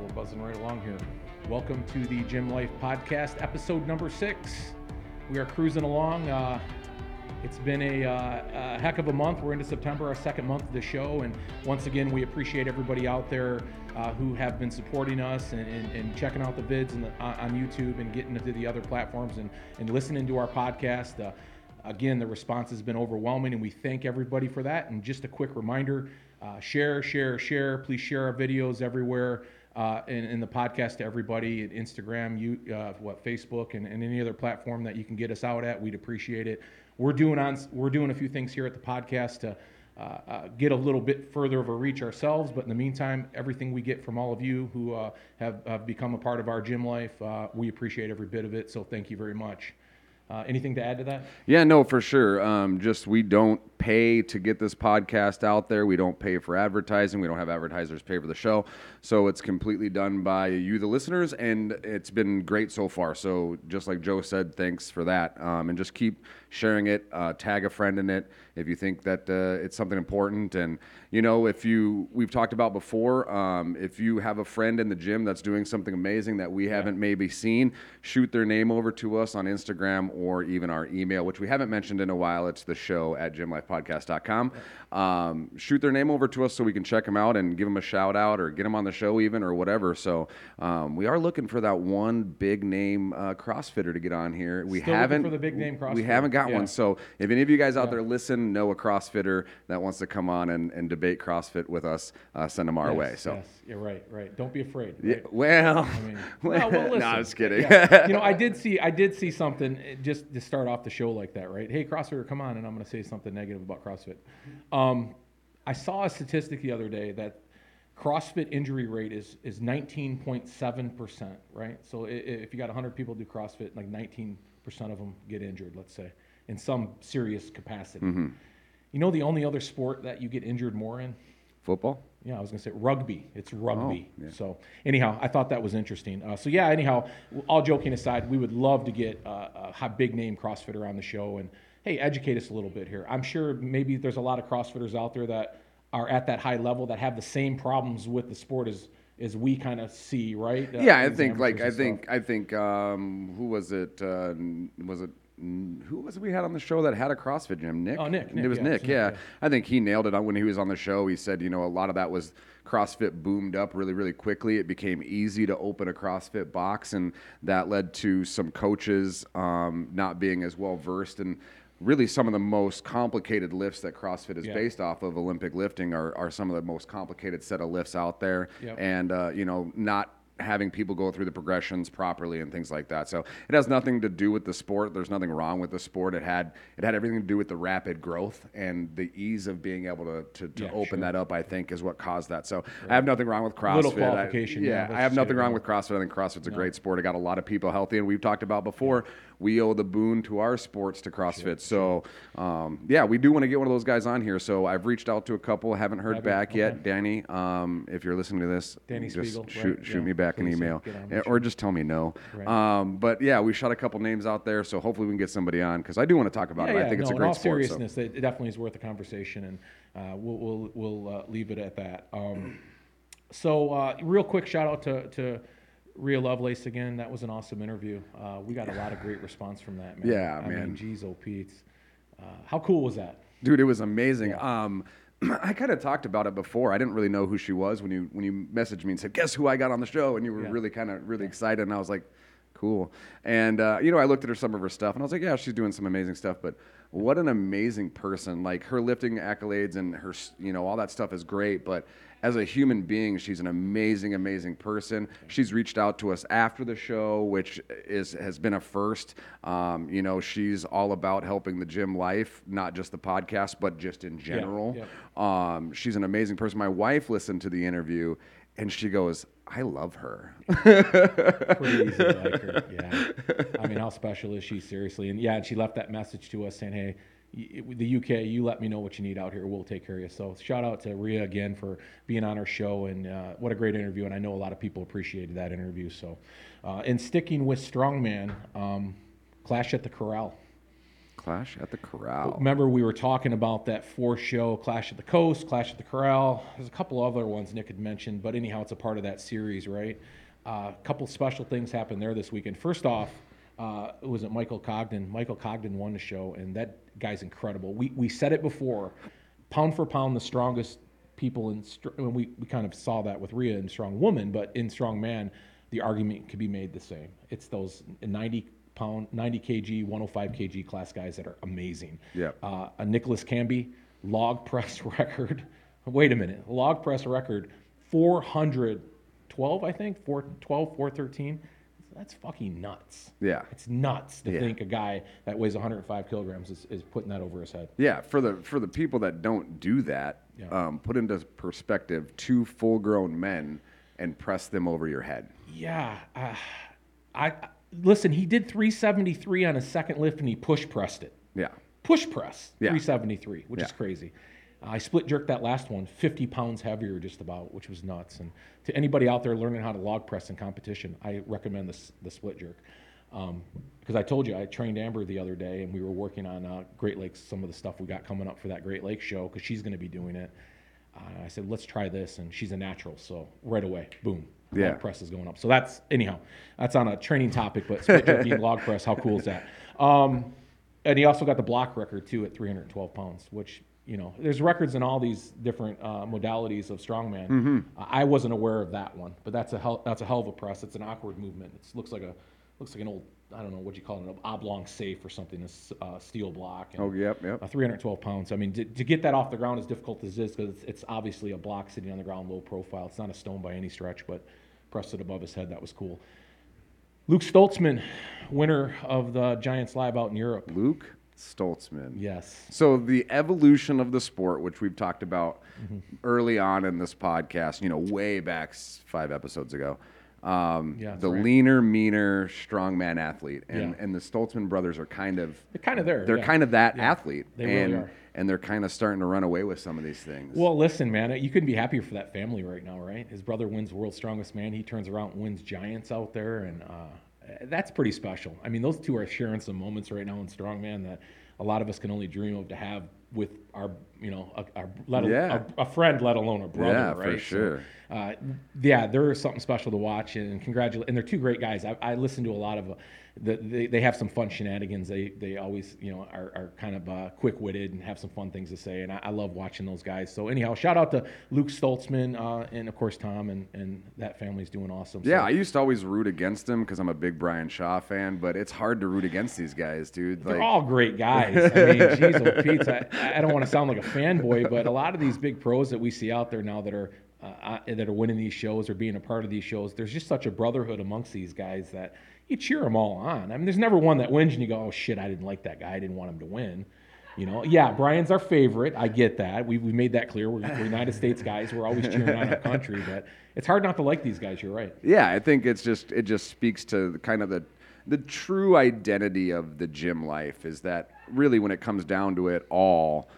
we're buzzing right along here. Welcome to the Gym Life Podcast, episode number six. We are cruising along. Uh, it's been a, uh, a, heck of a month. We're into September, our second month of the show. And once again, we appreciate everybody out there uh, who have been supporting us and, and, and checking out the vids the, on YouTube and getting into the other platforms and, and listening to our podcast. Uh, again, the response has been overwhelming, and we thank everybody for that. And just a quick reminder uh, share, share, share. Please share our videos everywhere. Uh, in, in, the podcast to everybody at Instagram, you, uh, what Facebook, and, and, any other platform that you can get us out at. We'd appreciate it. We're doing on we're doing a few things here at the podcast to uh, uh, get a little bit further of a reach ourselves. But in the meantime, everything we get from all of you who uh, have, have, become a part of our gym life, uh, we appreciate every bit of it. So thank you very much. Uh, anything to add to that? Yeah, no, for sure. Um, just we don't pay to get this podcast out there. We don't pay for advertising. We don't have advertisers pay for the show. So it's completely done by you, the listeners, and it's been great so far. So just like Joe said, thanks for that. Um, and just keep sharing it, uh, tag a friend in it if you think that uh, it's something important. And you know, if you we've talked about before, um, if you have a friend in the gym that's doing something amazing that we haven't maybe seen, shoot their name over to us on Instagram or even our email, which we haven't mentioned in a while. It's the show at gymlifepodcast.com. Um, shoot their name over to us so we can check them out and give them a shout out or get them on the show even or whatever. So um, we are looking for that one big name uh, CrossFitter to get on here. We Still haven't for the big name CrossFitter. We haven't got yeah. one. So if any of you guys out yeah. there listen, know a CrossFitter that wants to come on and, and debate CrossFit with us, uh, send them our yes, way. So yes, you're right, right. Don't be afraid. Right? Yeah, well, I mean, well, well, no, I was kidding. Yeah. you know, I did see, I did see something eh, just to start off the show like that, right? Hey, CrossFitter, come on, and I'm going to say something negative about CrossFit. Um, I saw a statistic the other day that CrossFit injury rate is is 19.7 percent, right? So if you got 100 people do CrossFit, like 19 percent of them get injured, let's say, in some serious capacity. Mm-hmm. You know the only other sport that you get injured more in? Football. Yeah, I was gonna say rugby. It's rugby. Oh, yeah. So anyhow, I thought that was interesting. Uh, so yeah, anyhow, all joking aside, we would love to get uh, a big name CrossFitter on the show and hey, educate us a little bit here. I'm sure maybe there's a lot of CrossFitters out there that are at that high level that have the same problems with the sport as as we kind of see, right? Uh, yeah, I think like I think I think um, who was it? Uh, was it who was it we had on the show that had a CrossFit gym? Nick. Oh, Nick. Nick it was yeah, Nick. Yeah. yeah. I think he nailed it when he was on the show. He said, you know, a lot of that was CrossFit boomed up really, really quickly. It became easy to open a CrossFit box, and that led to some coaches um, not being as well versed in really some of the most complicated lifts that CrossFit is yeah. based off of. Olympic lifting are, are some of the most complicated set of lifts out there, yep. and uh, you know not having people go through the progressions properly and things like that. So it has nothing to do with the sport. There's nothing wrong with the sport. It had it had everything to do with the rapid growth and the ease of being able to to, to yeah, open sure. that up. I think is what caused that. So right. I have nothing wrong with CrossFit. Little qualification. I, yeah, yeah I have nothing wrong with CrossFit. I think CrossFit's a no. great sport. It got a lot of people healthy, and we've talked about before. Yeah. We owe the boon to our sports to CrossFit. Sure. So um, yeah, we do want to get one of those guys on here. So I've reached out to a couple, haven't heard back okay. yet. Danny, um, if you're listening to this, Danny just Speegle, shoot right? shoot me back Please an email or just tell me no. Right. Um, but yeah, we shot a couple names out there, so hopefully we can get somebody on because I do want to talk about yeah, it. Yeah, I think no, it's a great in all sport. seriousness, so. it definitely is worth a conversation, and uh, we'll we'll, we'll uh, leave it at that. Um, so, uh, real quick shout out to to Rhea Lovelace again. That was an awesome interview. Uh, we got a lot of great response from that. Man. Yeah, I man. Mean, geez, oh Pete, uh, how cool was that? Dude, it was amazing. Yeah. Um, I kind of talked about it before. I didn't really know who she was when you when you messaged me and said, "Guess who I got on the show?" And you were yeah. really kind of really yeah. excited, and I was like, "Cool." And uh, you know, I looked at her some of her stuff, and I was like, "Yeah, she's doing some amazing stuff." But what an amazing person! Like her lifting accolades and her, you know, all that stuff is great, but as a human being, she's an amazing, amazing person. She's reached out to us after the show, which is has been a first. Um, you know, she's all about helping the gym life, not just the podcast, but just in general. Yeah, yeah. Um, she's an amazing person. My wife listened to the interview, and she goes, "I love her." Pretty easy to like her. Yeah. I mean, how special is she? Seriously, and yeah, and she left that message to us saying, "Hey." The UK, you let me know what you need out here. We'll take care of you. So shout out to Rhea again for being on our show, and uh, what a great interview. And I know a lot of people appreciated that interview. So, uh, and sticking with strongman, um, Clash at the Corral. Clash at the Corral. Remember, we were talking about that four show Clash at the Coast, Clash at the Corral. There's a couple other ones Nick had mentioned, but anyhow, it's a part of that series, right? Uh, a couple special things happened there this weekend. First off, uh, was it Michael Cogden? Michael Cogden won the show, and that guy's incredible. We, we said it before pound for pound, the strongest people in, and we, we kind of saw that with Rhea in Strong Woman, but in Strong Man, the argument could be made the same. It's those 90 pound, 90 kg, 105 kg class guys that are amazing. Yep. Uh, a Nicolas Cambi log press record. Wait a minute, log press record, 412, I think, 412, 413. That's fucking nuts. Yeah. It's nuts to Yeah. think a guy that weighs 105 kilograms is, is putting that over his head. Yeah, for the for the people that don't do that, Yeah. um, put into perspective two full-grown men and press them over your head. Yeah, uh, I I- listen. He did 373 on his second lift, and he push pressed it. Yeah, Push press Yeah. 373, which is crazy. I split jerked that last one 50 pounds heavier, just about, which was nuts. And to anybody out there learning how to log press in competition, I recommend this the split jerk. Because I told you I trained Amber the other day, and we were working on uh, Great Lakes, some of the stuff we got coming up for that Great Lakes show, because she's going to be doing it. Uh, I said, let's try this, and she's a natural, so right away, boom, Yeah. log press is going up. So that's anyhow, that's on a training topic, but split jerking log press, how cool is that? Um, and he also got the block record too at 312 pounds, which you know, there's records in all these different uh, modalities of strongman. Mm-hmm. Uh, I wasn't aware of that one, but that's a hell, that's a hell of a press. It's an awkward movement. It looks like a looks like an old I don't know what you call it, an oblong safe or something, a s- uh, steel block. And, Oh, yep, yep. uh, 312 pounds. I mean, to, to get that off the ground is difficult as this, because it's, it's obviously a block sitting on the ground, low profile. It's not a stone by any stretch, but pressed it above his head. That was cool. Luke Stoltman, winner of the Giants Live out in Europe. Luke Stoltman. Yes. So the evolution of the sport, which we've talked about Mm-hmm. early on in this podcast, you know, way back five episodes ago. Um, Yeah, the right. leaner, meaner, strongman athlete, and Yeah. and the Stoltman brothers are kind of They're kind of there. they're yeah. kind of that athlete, They really and are. and they're kind of starting to run away with some of these things. Well, listen, man, you couldn't be happier for that family right now, right? His brother wins World's Strongest Man. He turns around and wins Giants out there, and uh, that's pretty special. I mean, those two are sharing some moments right now in Strongman that a lot of us can only dream of to have with our, you know, a, our, let Yeah. a, a friend, let alone a brother, Yeah, for right? So, sure. uh, yeah, they're something special to watch, and congratulate. And they're two great guys. I, I listen to a lot of. The, they, they have some fun shenanigans. They they always you know are, are kind of uh, quick witted and have some fun things to say. And I, I love watching those guys. So anyhow, shout out to Luke Stoltman uh, and of course Tom and, and that family's doing awesome. yeah, So, I used to always root against them because I'm a big Brian Shaw fan, but it's hard to root against these guys, dude. they're Like, all great guys. I mean, geez, oh, Pete, I, I don't want to sound like a fanboy, but a lot of these big pros that we see out there now that are uh, uh, that are winning these shows or being a part of these shows, there's just such a brotherhood amongst these guys that you cheer them all on. I mean, there's never one that wins and you go, "Oh shit, I didn't like that guy. I didn't want him to win." You know, yeah, Brian's our favorite. I get that. We we made that clear. We're, we're United States guys. We're always cheering on our country, but it's hard not to like these guys. You're right. Yeah, I think it's just it just speaks to the kind of the the true identity of the gym life is that really when it comes down to it all,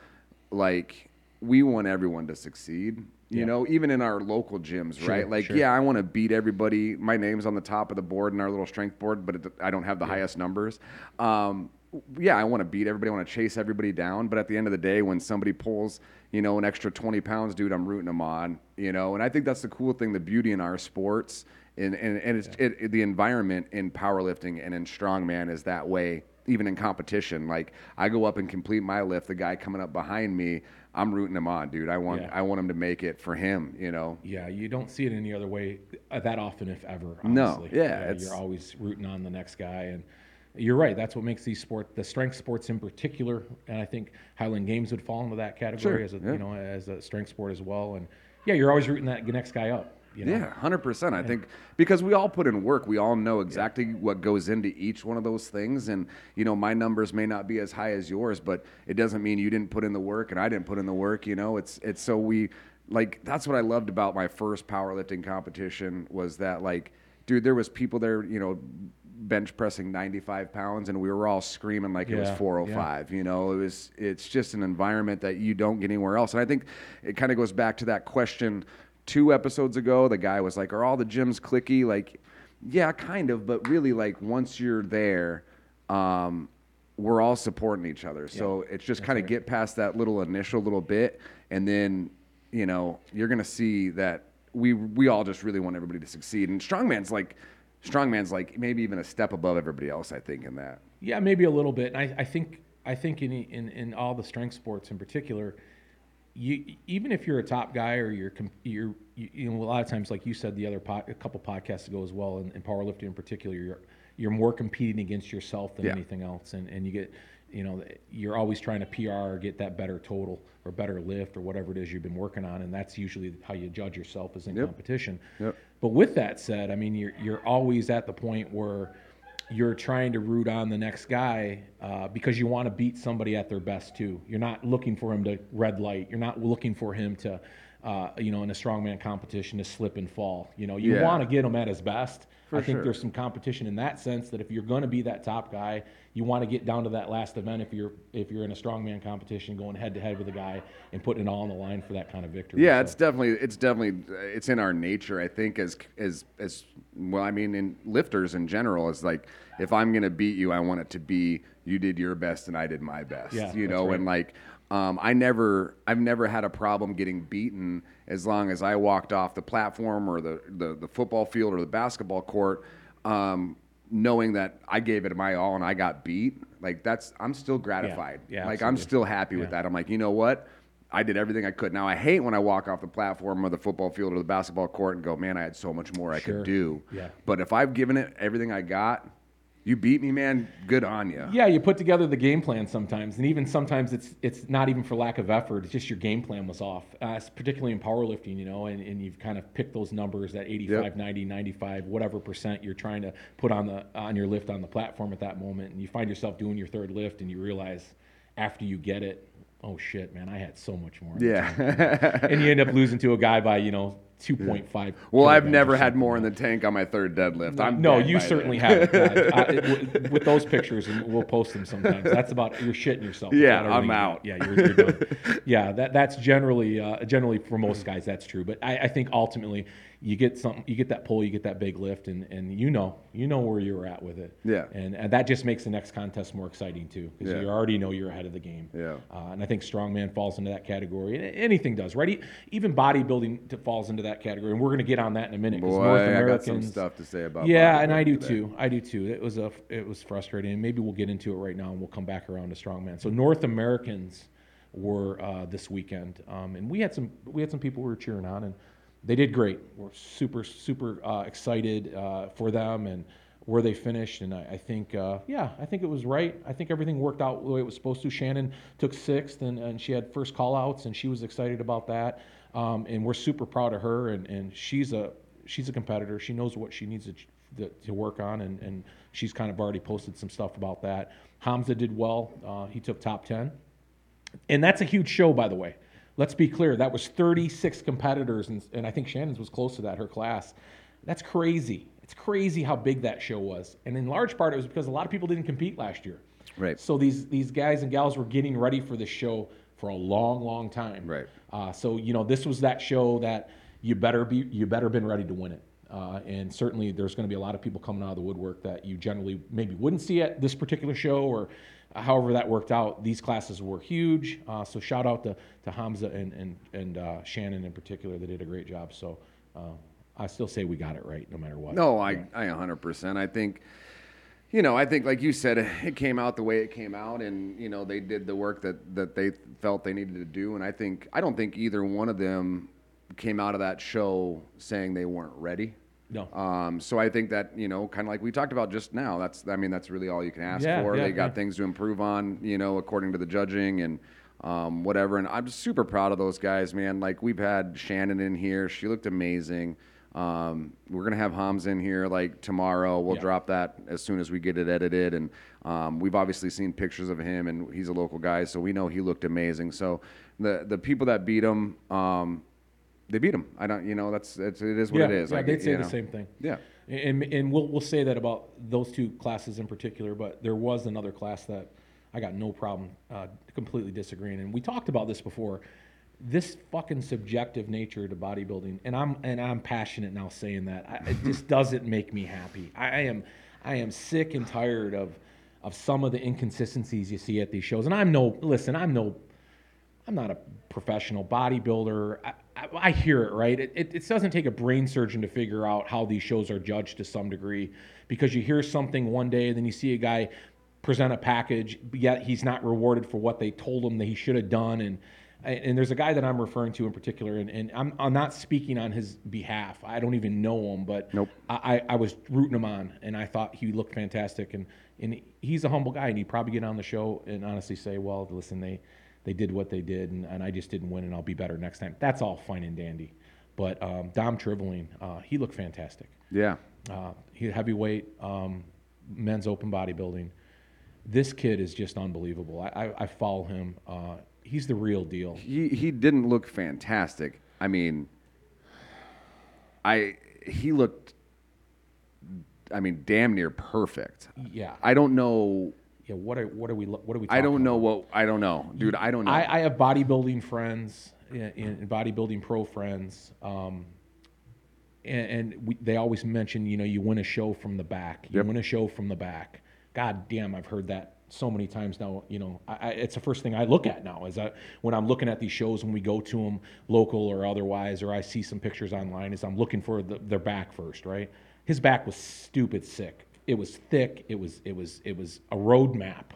like we want everyone to succeed. You Yeah. know, even in our local gyms, Sure, right? Like, sure. yeah, I want to beat everybody. My name's on the top of the board in our little strength board, but it, I don't have the highest numbers. Um, yeah, I want to beat everybody. I want to chase everybody down. But at the end of the day, when somebody pulls, you know, an extra 20 pounds, dude, I'm rooting them on, you know. And I think that's the cool thing, the beauty in our sports and, and, and it's, it, it- the environment in powerlifting and in strongman is that way, even in competition. Like, I go up and complete my lift, the guy coming up behind me, I'm rooting him on, dude. I want, Yeah. I want him to make it for him, you know. Yeah, you don't see it any other way uh, that often, if ever. No, Honestly. yeah, you're always rooting on the next guy, and you're right. That's what makes these sport, the strength sports in particular, and I think Highland Games would fall into that category Sure, as a yeah. you know as a strength sport as well. And yeah, you're always rooting that next guy up. You know? Yeah, hundred percent. I think because we all put in work, we all know exactly what goes into each one of those things. And you know, my numbers may not be as high as yours, but it doesn't mean you didn't put in the work and I didn't put in the work. You know, it's it's so we like that's what I loved about my first powerlifting competition was that like, dude, there was people there, you know, bench pressing 95 pounds and we were all screaming like it was Yeah, 405 you know it was it's just an environment that you don't get anywhere else and i think it kind of goes back to that question two episodes ago the guy was like are all the gyms clicky like yeah kind of but really like once you're there um we're all supporting each other. So it's just kind of right. get past that little initial little bit, and then you know you're gonna see that we we all just really want everybody to succeed. And strongman's like strongman's like maybe even a step above everybody else. I think in that. Yeah, maybe a little bit. And I, I think I think in, in in all the strength sports in particular, you even if you're a top guy or you're you're you, you know a lot of times like you said the other po- a couple podcasts ago as well in, in powerlifting in particular, you're you're more competing against yourself than Yeah. anything else, and and you get you know you're always trying to PR or get that better total or better lift or whatever it is you've been working on, and that's usually how you judge yourself is in Yep. competition. Yep. But with that said, I mean you're you're always at the point where you're trying to root on the next guy uh, because you want to beat somebody at their best too. You're not looking for him to red light. You're not looking for him to, uh, you know, in a strongman competition to slip and fall. You know, you Yeah. want to get him at his best. For I think sure. there's some competition in that sense that if you're going to be that top guy, you want to get down to that last event. If you're if you're in a strongman competition, going head to head with a guy and putting it all on the line for that kind of victory. Yeah, So- it's definitely it's definitely it's in our nature. I think as as as well. I mean, in lifters in general, is like if I'm gonna beat you, I want it to be you did your best and I did my best. Yeah, you know, right. and like um, I never I've never had a problem getting beaten as long as I walked off the platform or the the, the football field or the basketball court. Um, knowing that I gave it my all and I got beat, like that's I'm still gratified. yeah, like I'm still happy with Yeah. that. I'm like, you know what? I did everything I could. Now I hate when I walk off the platform or the football field or the basketball court and go, man, I had so much more I could do. Yeah. But if I've given it everything I got, you beat me, man. Good on you. Yeah, you put together the game plan sometimes, and even sometimes it's it's not even for lack of effort. It's just your game plan was off, uh, particularly in powerlifting, you know, and, and you've kind of picked those numbers that 85, Yep. 90, 95, whatever percent you're trying to put on the on your lift on the platform at that moment, and you find yourself doing your third lift, and you realize after you get it, oh shit, man, I had so much more. in the tank." Yeah. and you end up losing to a guy by you know 2.5. well, I've never had more in the tank on my third deadlift. I'm no, you certainly haven't. Uh, with those pictures, and we'll post them sometimes. That's about you're shitting yourself. Yeah, I'm you out. Yeah, you're, you're done. yeah, that that's generally uh, generally for most guys that's true. But I, I think ultimately you get something, you get that pull, you get that big lift, and, and you know you know where you're at with it. Yeah. and, and that just makes the next contest more exciting too because Yeah. you already know you're ahead of the game. Yeah. Uh, and I think strongman falls into that category. And anything does, right? Even bodybuilding falls into that category. And we're going to get on that in a minute. Boy, North I got some stuff to say about yeah, and I do today. too. I do too. It was a it was frustrating. And maybe we'll get into it right now, and we'll come back around to strongman. So North Americans were uh, this weekend, um, and we had some we had some people we were cheering on, and they did great. We're super super uh, excited uh, for them and where they finished. And I, I think uh, yeah, I think it was right. I think everything worked out the way it was supposed to. Shannon took sixth, and, and she had first call outs, and she was excited about that. Um, and we're super proud of her, and, and she's a she's a competitor. She knows what she needs to, to, to work on, and, and she's kind of already posted some stuff about that. Hamza did well. Uh, he took top 10. And that's a huge show, by the way. Let's be clear. That was 36 competitors, and, and I think Shannon's was close to that, her class. That's crazy. It's crazy how big that show was. And in large part, it was because a lot of people didn't compete last year. Right. So these, these guys and gals were getting ready for this show for a long, long time. Right. Uh, so you know, this was that show that you better be you better been ready to win it. Uh, and certainly, there's going to be a lot of people coming out of the woodwork that you generally maybe wouldn't see at this particular show, or however that worked out. These classes were huge. Uh, so shout out to, to Hamza and and and uh, Shannon in particular. They did a great job. So uh, I still say we got it right, no matter what. No, I, I 100%. I think, you know, I think like you said, it came out the way it came out, and you know they did the work that that they felt they needed to do, and I think I don't think either one of them came out of that show saying they weren't ready. No. Um, so I think that you know, kind of like we talked about just now. That's I mean that's really all you can ask Yeah, for. yeah, they got yeah. things to improve on, you know, according to the judging and um, whatever. And I'm just super proud of those guys, man. Like we've had Shannon in here; she looked amazing. Um, we're gonna have Hams in here like tomorrow. We'll drop that as soon as we get it edited. And um, we've obviously seen pictures of him, and he's a local guy, so we know he looked amazing. So the the people that beat him, um, they beat him. I don't, you know, that's it's, it is what yeah, it is. Yeah, Like, they'd say the know. same thing. Yeah. And, and we'll, we'll say that about those two classes in particular, but there was another class that I got no problem uh, completely disagreeing. And we talked about this before. This fucking subjective nature to bodybuilding, and I'm and I'm passionate now saying that I, it just doesn't make me happy. I, I am I am sick and tired of of some of the inconsistencies you see at these shows. And I'm no listen, I'm no I'm not a professional bodybuilder. I, I, I hear it, right? It, it, it doesn't take a brain surgeon to figure out how these shows are judged to some degree because you hear something one day, and then you see a guy present a package, yet he's not rewarded for what they told him that he should have done. And and there's a guy that I'm referring to in particular, and, and I'm, I'm not speaking on his behalf. I don't even know him, but Nope. I, I was rooting him on, and I thought he looked fantastic. And, and he's a humble guy, and he'd probably get on the show and honestly say, well, listen, they, they did what they did, and, and I just didn't win, and I'll be better next time. That's all fine and dandy. But um, Dom Triveling, uh, he looked fantastic. Yeah. Uh, he heavyweight, um, men's open bodybuilding. This kid is just unbelievable. I, I, I follow him. Uh, he's the real deal. He he didn't look fantastic. I mean, I he looked. I mean, damn near perfect. Yeah. I don't know. Yeah. What are what are we what are we? I don't know about? what. I don't know, dude. I don't know. I, I have bodybuilding friends, and, in bodybuilding pro friends, um, and, and we, they always mention, you know, you win a show from the back. You Yep. win a show from the back. God damn, I've heard that so many times now. You know, I, I, it's the first thing I look at now. Is I, when I'm looking at these shows when we go to them, local or otherwise, or I see some pictures online, is I'm looking for the, their back first, right? His back was stupid sick. It was thick. It was it was it was a road map.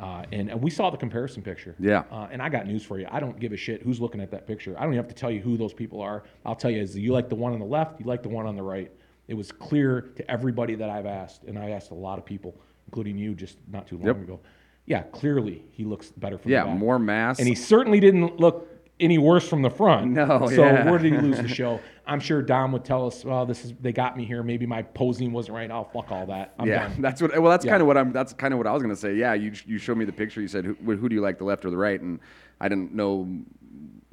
Uh, and, and we saw the comparison picture. Yeah. Uh, and I got news for you. I don't give a shit who's looking at that picture. I don't even have to tell you who those people are. I'll tell you is you like the one on the left, you like the one on the right. It was clear to everybody that I've asked, and I asked a lot of people, including you, just not too long Yep. ago. Yeah, clearly he looks better from yeah, more mass. and he certainly didn't look any worse from the front. No, So yeah. where did he lose the show? I'm sure Dom would tell us, "Well, this is they got me here. Maybe my posing wasn't right. Oh, fuck all that. I'm yeah, done." that's what. Well, that's Yeah. kind of what I'm. That's kind of what I was gonna say. Yeah, you you showed me the picture. You said, who, who do you like, the left or the right? And I didn't know,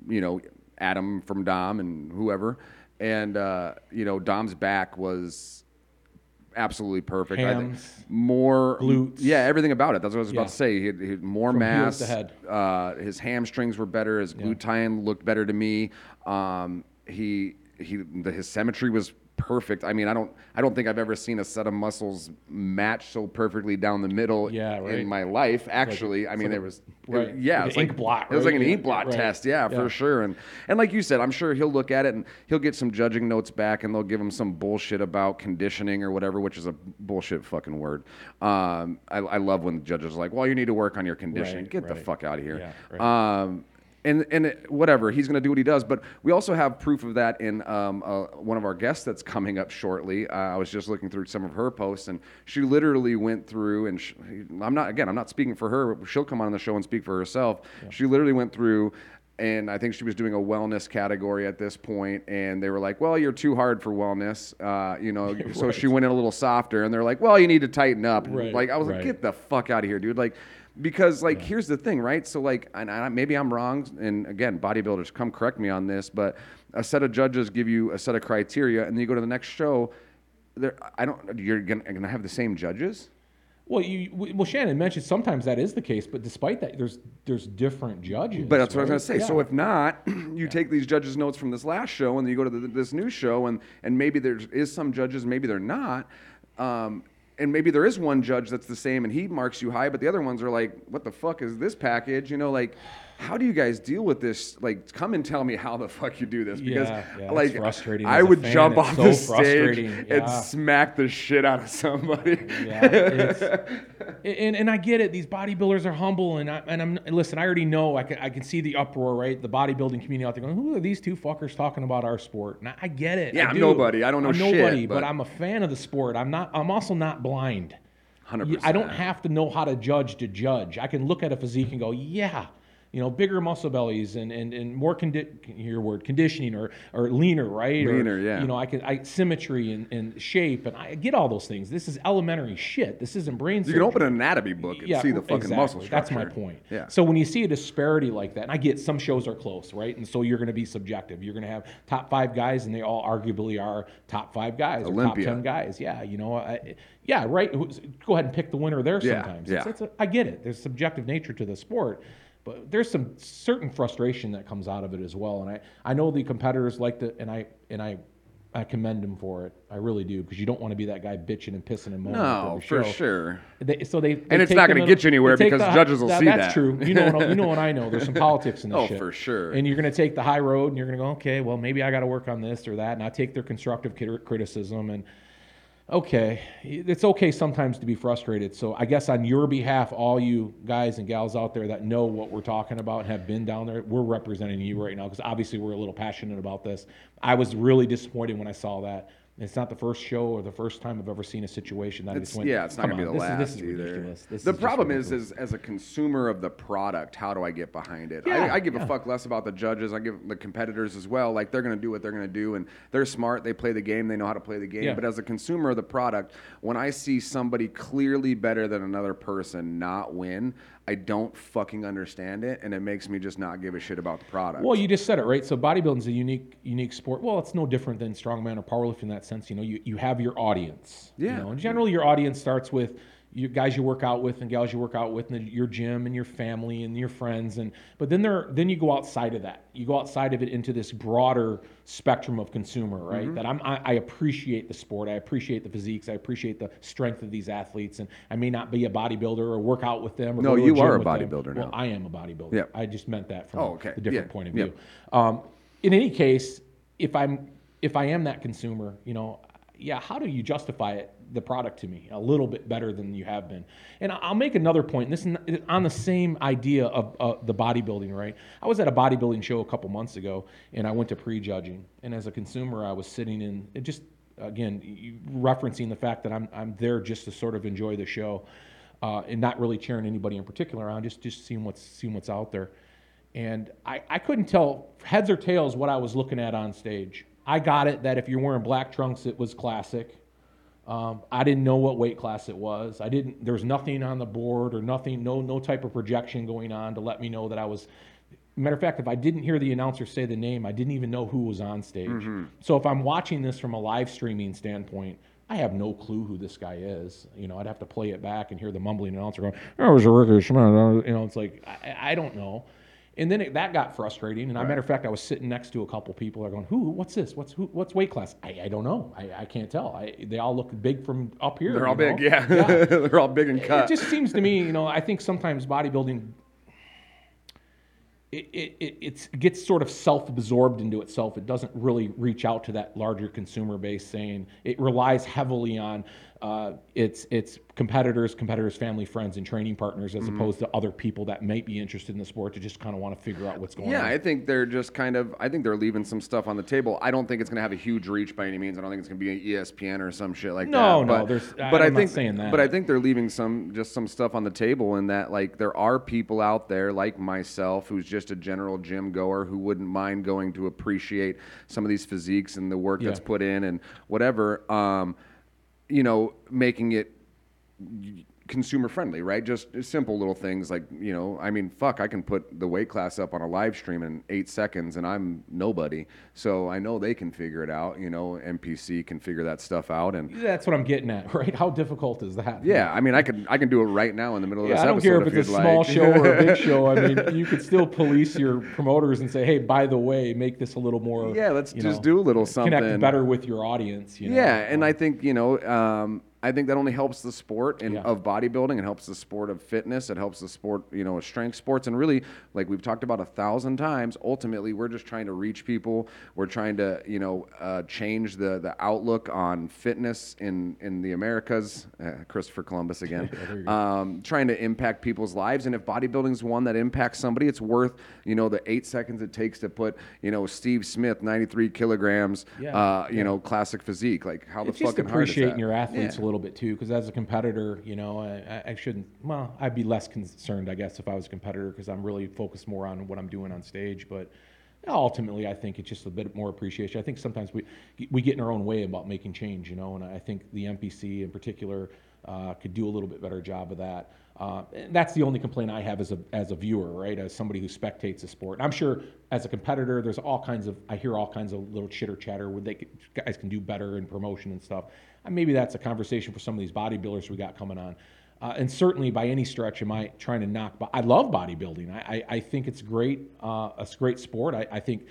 you know, Adam from Dom and whoever. And uh, you know, Dom's back was absolutely perfect. I think Hams, more glutes. Yeah, everything about it. That's what I was about Yeah. to say. He had, he had more From mass. Uh, his hamstrings were better. His gluteus looked better to me. Um, he he the, his symmetry was perfect. I mean, I don't I don't think I've ever seen a set of muscles match so perfectly down the middle Yeah, right. in my life. Actually, I mean, like there was right. it- yeah, Like it's an like blot, It was like an ink blot right. test, yeah, Yeah. for sure. And and like you said, I'm sure he'll look at it and he'll get some judging notes back, and they'll give him some bullshit about conditioning or whatever, which is a bullshit fucking word. Um, I, I love when the judges are like, "Well, you need to work on your conditioning." Right, Get the fuck out of here. Yeah, right. Um, and and whatever he's going to do what he does, but we also have proof of that in um, uh, one of our guests that's coming up shortly. Uh, I was just looking through some of her posts, and she literally went through and sh I'm not again I'm not speaking for her. But she'll come on the show and speak for herself. She literally went through. And I think she was doing a wellness category at this point, and they were like, "Well, you're too hard for wellness," uh, you know. So she went in a little softer, and they're like, "Well, you need to tighten up." Right, Like I was like, "Get the fuck out of here, dude!" Like, because like here's the thing, right? So like, I, maybe I'm wrong, and again, bodybuilders, come correct me on this, but a set of judges give you a set of criteria, and then you go to the next show. There, I don't. You're gonna, gonna have the same judges. Well, you well Shannon mentioned sometimes that is the case, but despite that, there's there's different judges. But that's what I was gonna say. So if not, you take these judges' notes from this last show, and then you go to the, this new show, and and maybe there is some judges, maybe they're not. Um, and maybe there is one judge that's the same, and he marks you high, but the other ones are like, "What the fuck is this package?" You know, like, how do you guys deal with this? Like, come and tell me how the fuck you do this, because Yeah, yeah, like, frustrating I would fan. jump off so the stage frustrating. and smack the shit out of somebody. Yeah, and, and I get it. These bodybuilders are humble, and I, and I'm listen. I already know. I can I can see the uproar, right? The bodybuilding community out there going, "Who are these two fuckers talking about our sport?" And I, I get it. Yeah, I I'm do. nobody. I don't know I'm shit, nobody, but, but- I'm a fan of the sport. I'm not. I'm also not blind. Hundred You- I don't have to know how to judge to judge. I can look at a physique and go, yeah, you know, bigger muscle bellies and and, and more condi- your word conditioning or or leaner, right? Or, Leaner, yeah. You know, I can I symmetry and, and shape and I get all those things. This is elementary shit. This isn't brain. You can open an anatomy book and see the fucking exactly. muscle That's my point. Yeah. So when you see a disparity like that, and I get some shows are close, right? And so you're going to be subjective. You're going to have top five guys, and they all arguably are top five guys or top ten guys. Yeah, you know, I, yeah, right. Go ahead and pick the winner there. Yeah, Sometimes, yeah. It's- it's a- I get it. There's subjective nature to the sport. But there's some certain frustration that comes out of it as well, and I, I know the competitors like to, and I and I I commend them for it. I really do because you don't want to be that guy bitching and pissing and moaning. No, for show. sure. They, so they, they And it's not gonna get you anywhere because the judges will hi- see that's that. That's true. You know, what- you know what I know. There's some politics in this Oh, shit. for sure. And you're going to take the high road, and you're going to go, okay, well, maybe I got to work on this or that, and I take their constructive criticism, and okay, it's okay sometimes to be frustrated. So I guess on your behalf, all you guys and gals out there that know what we're talking about and have been down there, we're representing you right now because obviously we're a little passionate about this. I was really disappointed when I saw that. It's not the first show or the first time I've ever seen a situation that I just went, yeah, it's not gonna be on, the this last is, this is either. ridiculous. This the is problem is, ridiculous." is as a consumer of the product, how do I get behind it? Yeah, I, I give yeah. a fuck less about the judges. I give the competitors as well. Like they're gonna do what they're gonna do, and they're smart. They play the game. They know how to play the game. Yeah. But as a consumer of the product, when I see somebody clearly better than another person not win, I don't fucking understand it, and it makes me just not give a shit about the product. Well, you just said it right. So bodybuilding is a unique, unique sport. Well, it's no different than strongman or powerlifting in that sense. You know, you, you have your audience. Yeah. You know, and generally your audience starts with you guys you work out with and gals you work out with, and your gym and your family and your friends. And but then there, then you go outside of that. You go outside of it into this broader spectrum of consumer, right? Mm-hmm. That I'm, I, I appreciate the sport. I appreciate the physiques. I appreciate the strength of these athletes. And I may not be a bodybuilder or work out with them. Or No, you are a bodybuilder Well. I am a bodybuilder. Yep. I just meant that from Oh, okay. a different Yeah. point of view. Um, in any case, if I'm if I am that consumer, you know, yeah, how do you justify it, the product to me a little bit better than you have been? And I'll make another point. This is on the same idea of uh, the bodybuilding, right? I was at a bodybuilding show a couple months ago, and I went to prejudging. And as a consumer, I was sitting in it just again referencing the fact that I'm I'm there just to sort of enjoy the show. Uh, and not really cheering anybody in particular on, just just seeing what's seeing what's out there and I, I couldn't tell heads or tails what I was looking at on stage. I got it that if you're wearing black trunks, it was classic. Um, I didn't know what weight class it was. I didn't. There was nothing on the board or nothing, no no type of projection going on to let me know that I was. Matter of fact, if I didn't hear the announcer say the name, I didn't even know who was on stage. So if I'm watching this from a live streaming standpoint, I have no clue who this guy is. You know, I'd have to play it back and hear the mumbling announcer going, "Oh, it was a Ricky Schmidt." You know, it's like I, I don't know. And then it, that got frustrating. And as a matter of fact, I was sitting next to a couple people. They're going, "Who? What's this? What's who? What's weight class? I, I don't know. I, I can't tell. I, they all look big from up here. they're all know? big. Yeah, yeah. they're all big and cut. It just seems to me, you know, I think sometimes bodybuilding it, it, it gets sort of self-absorbed into itself. It doesn't really reach out to that larger consumer base. Saying it relies heavily on uh, its its competitors, competitors, family, friends, and training partners, Mm-hmm. as opposed to other people that might be interested in the sport to just kind of want to figure out what's going Yeah, on. Yeah, I think they're just kind of. I think they're leaving some stuff on the table. I don't think it's going to have a huge reach by any means. I don't think it's going to be an ESPN or some shit like No, that. no, But, there's- I- but I I'm not think, saying that. But I think they're leaving some just some stuff on the table, in that like there are people out there like myself who's just a general gym goer who wouldn't mind going to appreciate some of these physiques and the work that's put in and whatever. Um, you know, making it consumer friendly, right? Just simple little things like, you know, I mean, fuck, I can put the weight class up on a live stream in eight seconds and I'm nobody. So I know they can figure it out. You know, NPC can figure that stuff out. And That's what I'm getting at, right? How difficult is that? yeah, I mean, I can I can do it right now in the middle of Yeah, this I don't episode care if it's a you'd small like. show or a big show. I mean, you could still police your promoters and say, "Hey, by the way, make this a little more." Yeah, let's just know, do a little something. Connect better with your audience. You know? Yeah, and I think you know, um, I think that only helps the sport in, Yeah. of bodybuilding. It helps the sport of fitness. It helps the sport, you know, strength sports. And really, like we've talked about a thousand times, ultimately we're just trying to reach people. We're trying to, you know, uh, change the the outlook on fitness in in the Americas. Uh, Christopher Columbus again. um, trying to impact people's lives. And if bodybuilding is one that impacts somebody, it's worth, you know, the eight seconds it takes to put, you know, Steve Smith, 93 kilograms, Yeah, uh, you know, classic physique. Like how the it's just fucking hard is appreciating that? your athletes Yeah. Little bit too, because as a competitor, you know, I, I shouldn't. Well, I'd be less concerned, I guess, if I was a competitor, because I'm really focused more on what I'm doing on stage. But ultimately, I think it's just a bit more appreciation. I think sometimes we we get in our own way about making change, you know, and I think the NPC in particular uh, could do a little bit better job of that. Uh, that's the only complaint I have as a as a viewer, right? As somebody who spectates the sport. And I'm sure as a competitor, there's all kinds of I hear all kinds of little chitter chatter where they could, guys can do better in promotion and stuff. And maybe that's a conversation for some of these bodybuilders we got coming on. Uh, and certainly, by any stretch, am I trying to knock? But I love bodybuilding. I, I, I think it's great. Uh, it's a great sport. I, I think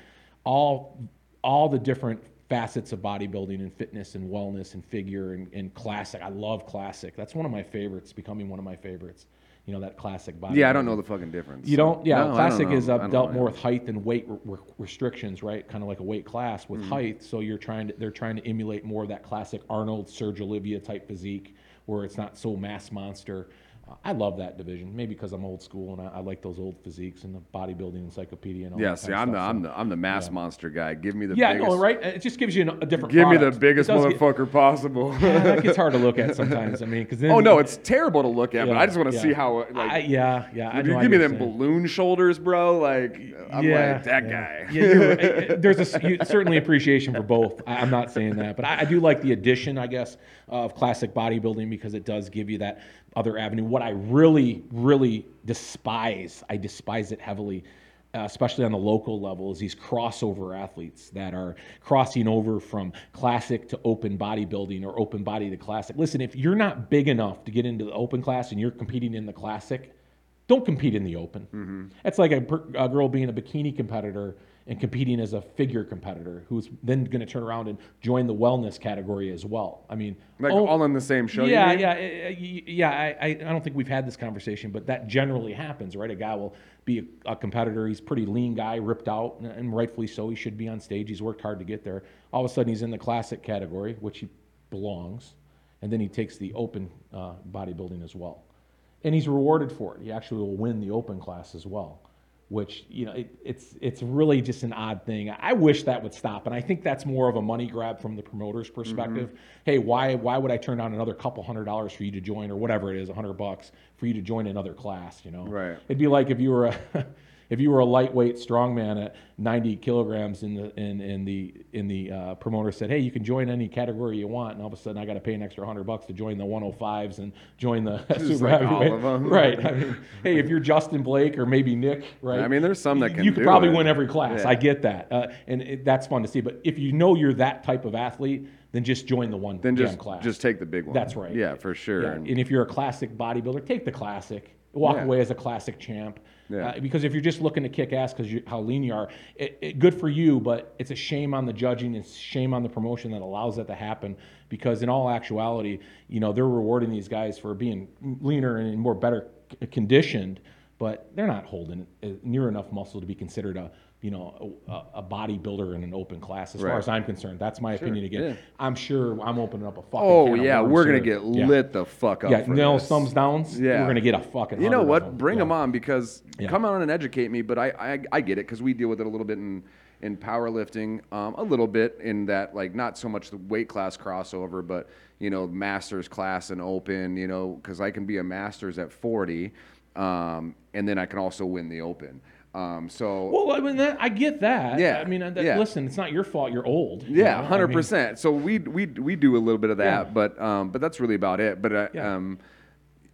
all all the different facets of bodybuilding and fitness and wellness and figure and, and classic. I love classic. That's one of my favorites, becoming one of my favorites. You know, that classic body. Yeah, I don't know the fucking difference. You don't? Yeah, No, classic is uh, dealt know. more with height and weight re- re- restrictions, right? Kind of like a weight class with Mm-hmm. height. So you're trying to they're trying to emulate more of that classic Arnold, Sergio Oliva type physique, where it's not so mass monster. Uh, I love that division, maybe because I'm old school and I, I like those old physiques and the bodybuilding encyclopedia and all Yeah, that see, I'm the. I'm the I'm the mass monster guy. Give me the yeah, biggest, no, right? It just gives you a different. Give me the biggest does get- motherfucker possible. Yeah, that gets hard to look at sometimes. I mean, because oh no, it's terrible to look at, but I just want to yeah. see how like I, yeah, yeah. I if you give me them balloon shoulders, bro. Like I'm like that yeah. guy. Yeah, you're there's a you- certainly appreciation for both. I, I'm not saying that, but I, I do like the addition, I guess, of classic bodybuilding because it does give you that other avenue. What I really, really despise, I despise it heavily. Uh, especially on the local level, is these crossover athletes that are crossing over from classic to open bodybuilding or open body to classic. Listen, if you're not big enough to get into the open class and you're competing in the classic, don't compete in the open. Mm-hmm. It's like a, a girl being a bikini competitor and competing as a figure competitor, who's then going to turn around and join the wellness category as well. I mean, Like oh, all in the same show. yeah, yeah, uh, yeah. I, I, I don't think we've had this conversation, but that generally happens, right? A guy will be a, a competitor. He's a pretty lean guy, ripped out, and, and rightfully so. He should be on stage. He's worked hard to get there. All of a sudden, he's in the classic category, which he belongs, and then he takes the open uh, bodybuilding as well, and he's rewarded for it. He actually will win the open class as well. Which you know, it, it's it's really just an odd thing. I wish that would stop, and I think that's more of a money grab from the promoter's perspective. Mm-hmm. Hey, why why would I turn down another couple hundred dollars for you to join, or whatever it is, a hundred bucks for you to join another class? You know, Right. It'd be like if you were a if you were a lightweight strongman at 90 kilograms in the in, in the in the uh, promoter said, hey, you can join any category you want, and all of a sudden I got to pay an extra hundred bucks to join the 105s and join the super like heavyweight. Right. I mean, hey, if you're Justin Blake or maybe Nick, right? I mean, there's some that can You could probably it. win every class. Yeah. I get that, uh, and it, that's fun to see. But if you know you're that type of athlete, then just join the one Then just class. just take the big one. That's right. Yeah, for sure. Yeah, And- And if you're a classic bodybuilder, take the classic. Walk Yeah. away as a classic champ. Yeah. Uh, because if you're just looking to kick ass because how lean you are, it, it, good for you, but it's a shame on the judging. It's shame on the promotion that allows that to happen. Because in all actuality, you know they're rewarding these guys for being leaner and more better c- conditioned, but they're not holding uh, near enough muscle to be considered a you know a, a bodybuilder in an open class. As far as I'm concerned, that's my opinion. Again, yeah. I'm sure I'm opening up a fucking. oh yeah, we're gonna get Yeah. lit the fuck up. Yeah, no this. thumbs downs. Yeah. we're gonna get a fucking. You know what? Bring them on because come on and educate me. But I I, I get it because we deal with it a little bit in in powerlifting, um, a little bit in that like not so much the weight class crossover, but you know masters class and open. You know because I can be a masters at forty, um, and then I can also win the open. Um, so Well, I mean, that, I get that. Yeah, I mean, that, yeah. listen, it's not your fault. You're old. you Yeah, know? I hundred mean, percent. So we we we do a little bit of that, Yeah. but um, but that's really about it. But uh, Yeah. um,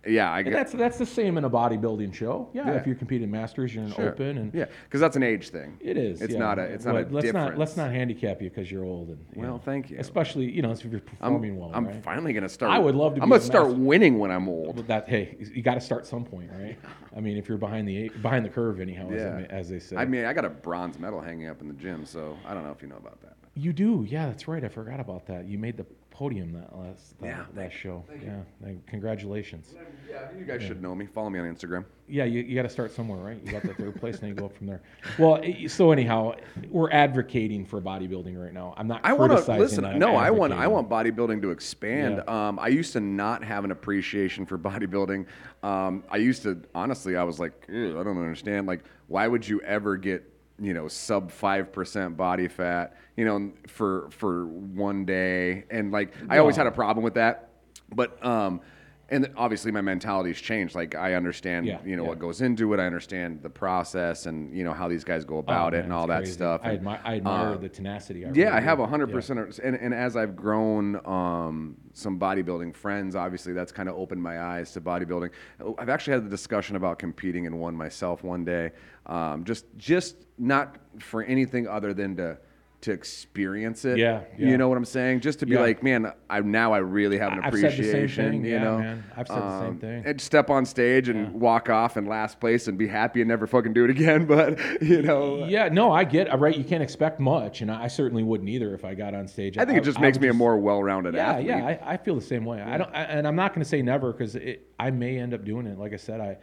yeah, I get that's that's the same in a bodybuilding show. Yeah, Yeah. if you compete in masters, you're in sure. open, and yeah, because that's an age thing. it is. It's yeah. not a it's not a let's difference. not let's not handicap you because you're old. And you Well, know, thank you. Especially you know if you're I'm, performing well. I'm right? finally gonna start. I would love to I'm gonna start master- winning when I'm old. But that hey, you got to start some point, right? I mean, if you're behind the behind the curve, anyhow, as, Yeah. they- as they say. I mean, I got a bronze medal hanging up in the gym, so I don't know if you know about that. You do, yeah, that's right. I forgot about that. You made the podium that last that, Yeah, last thank- show. yeah, like, congratulations. Yeah, you guys should know me. Follow me on Instagram. Yeah, you, you got to start somewhere, right? You got the third place, and you go up from there. Well, so anyhow, we're advocating for bodybuilding right now. I'm not. I want to listen. that, No, I want I want bodybuilding to expand. Yeah. Um, I used to not have an appreciation for bodybuilding. Um, I used to honestly, I was like, I don't understand. Like, why would you ever get you know sub five percent body fat? You know, for for one day, and like I always had a problem with that. But um, and obviously my mentality's changed. Like I understand, Yeah, you know, yeah. what goes into it. I understand the process, and you know how these guys go Oh, about it man, and all that crazy. stuff. I I admire uh, the tenacity. I yeah, really I have hundred Yeah. percent, and and as I've grown, um, some bodybuilding friends, obviously that's kind of opened my eyes to bodybuilding. Oh, I've actually had the discussion about competing in one myself one day, um, just just not for anything other than to to experience it. Yeah, yeah. You know what I'm saying? Just to be Yeah. like, man, I now I really have an I've said the same appreciation. thing. You Yeah, know, man. I've said the same thing. And step on stage and walk off in last place and be happy and never fucking do it again. But you know, Yeah, no, I get uh, right. You can't expect much, and I certainly wouldn't either if I got on stage. I think it just makes would me a more well-rounded Yeah, athlete. yeah, I, I feel the same way. I don't, I, and I'm not going to say never because I may end up doing it. Like I said, I,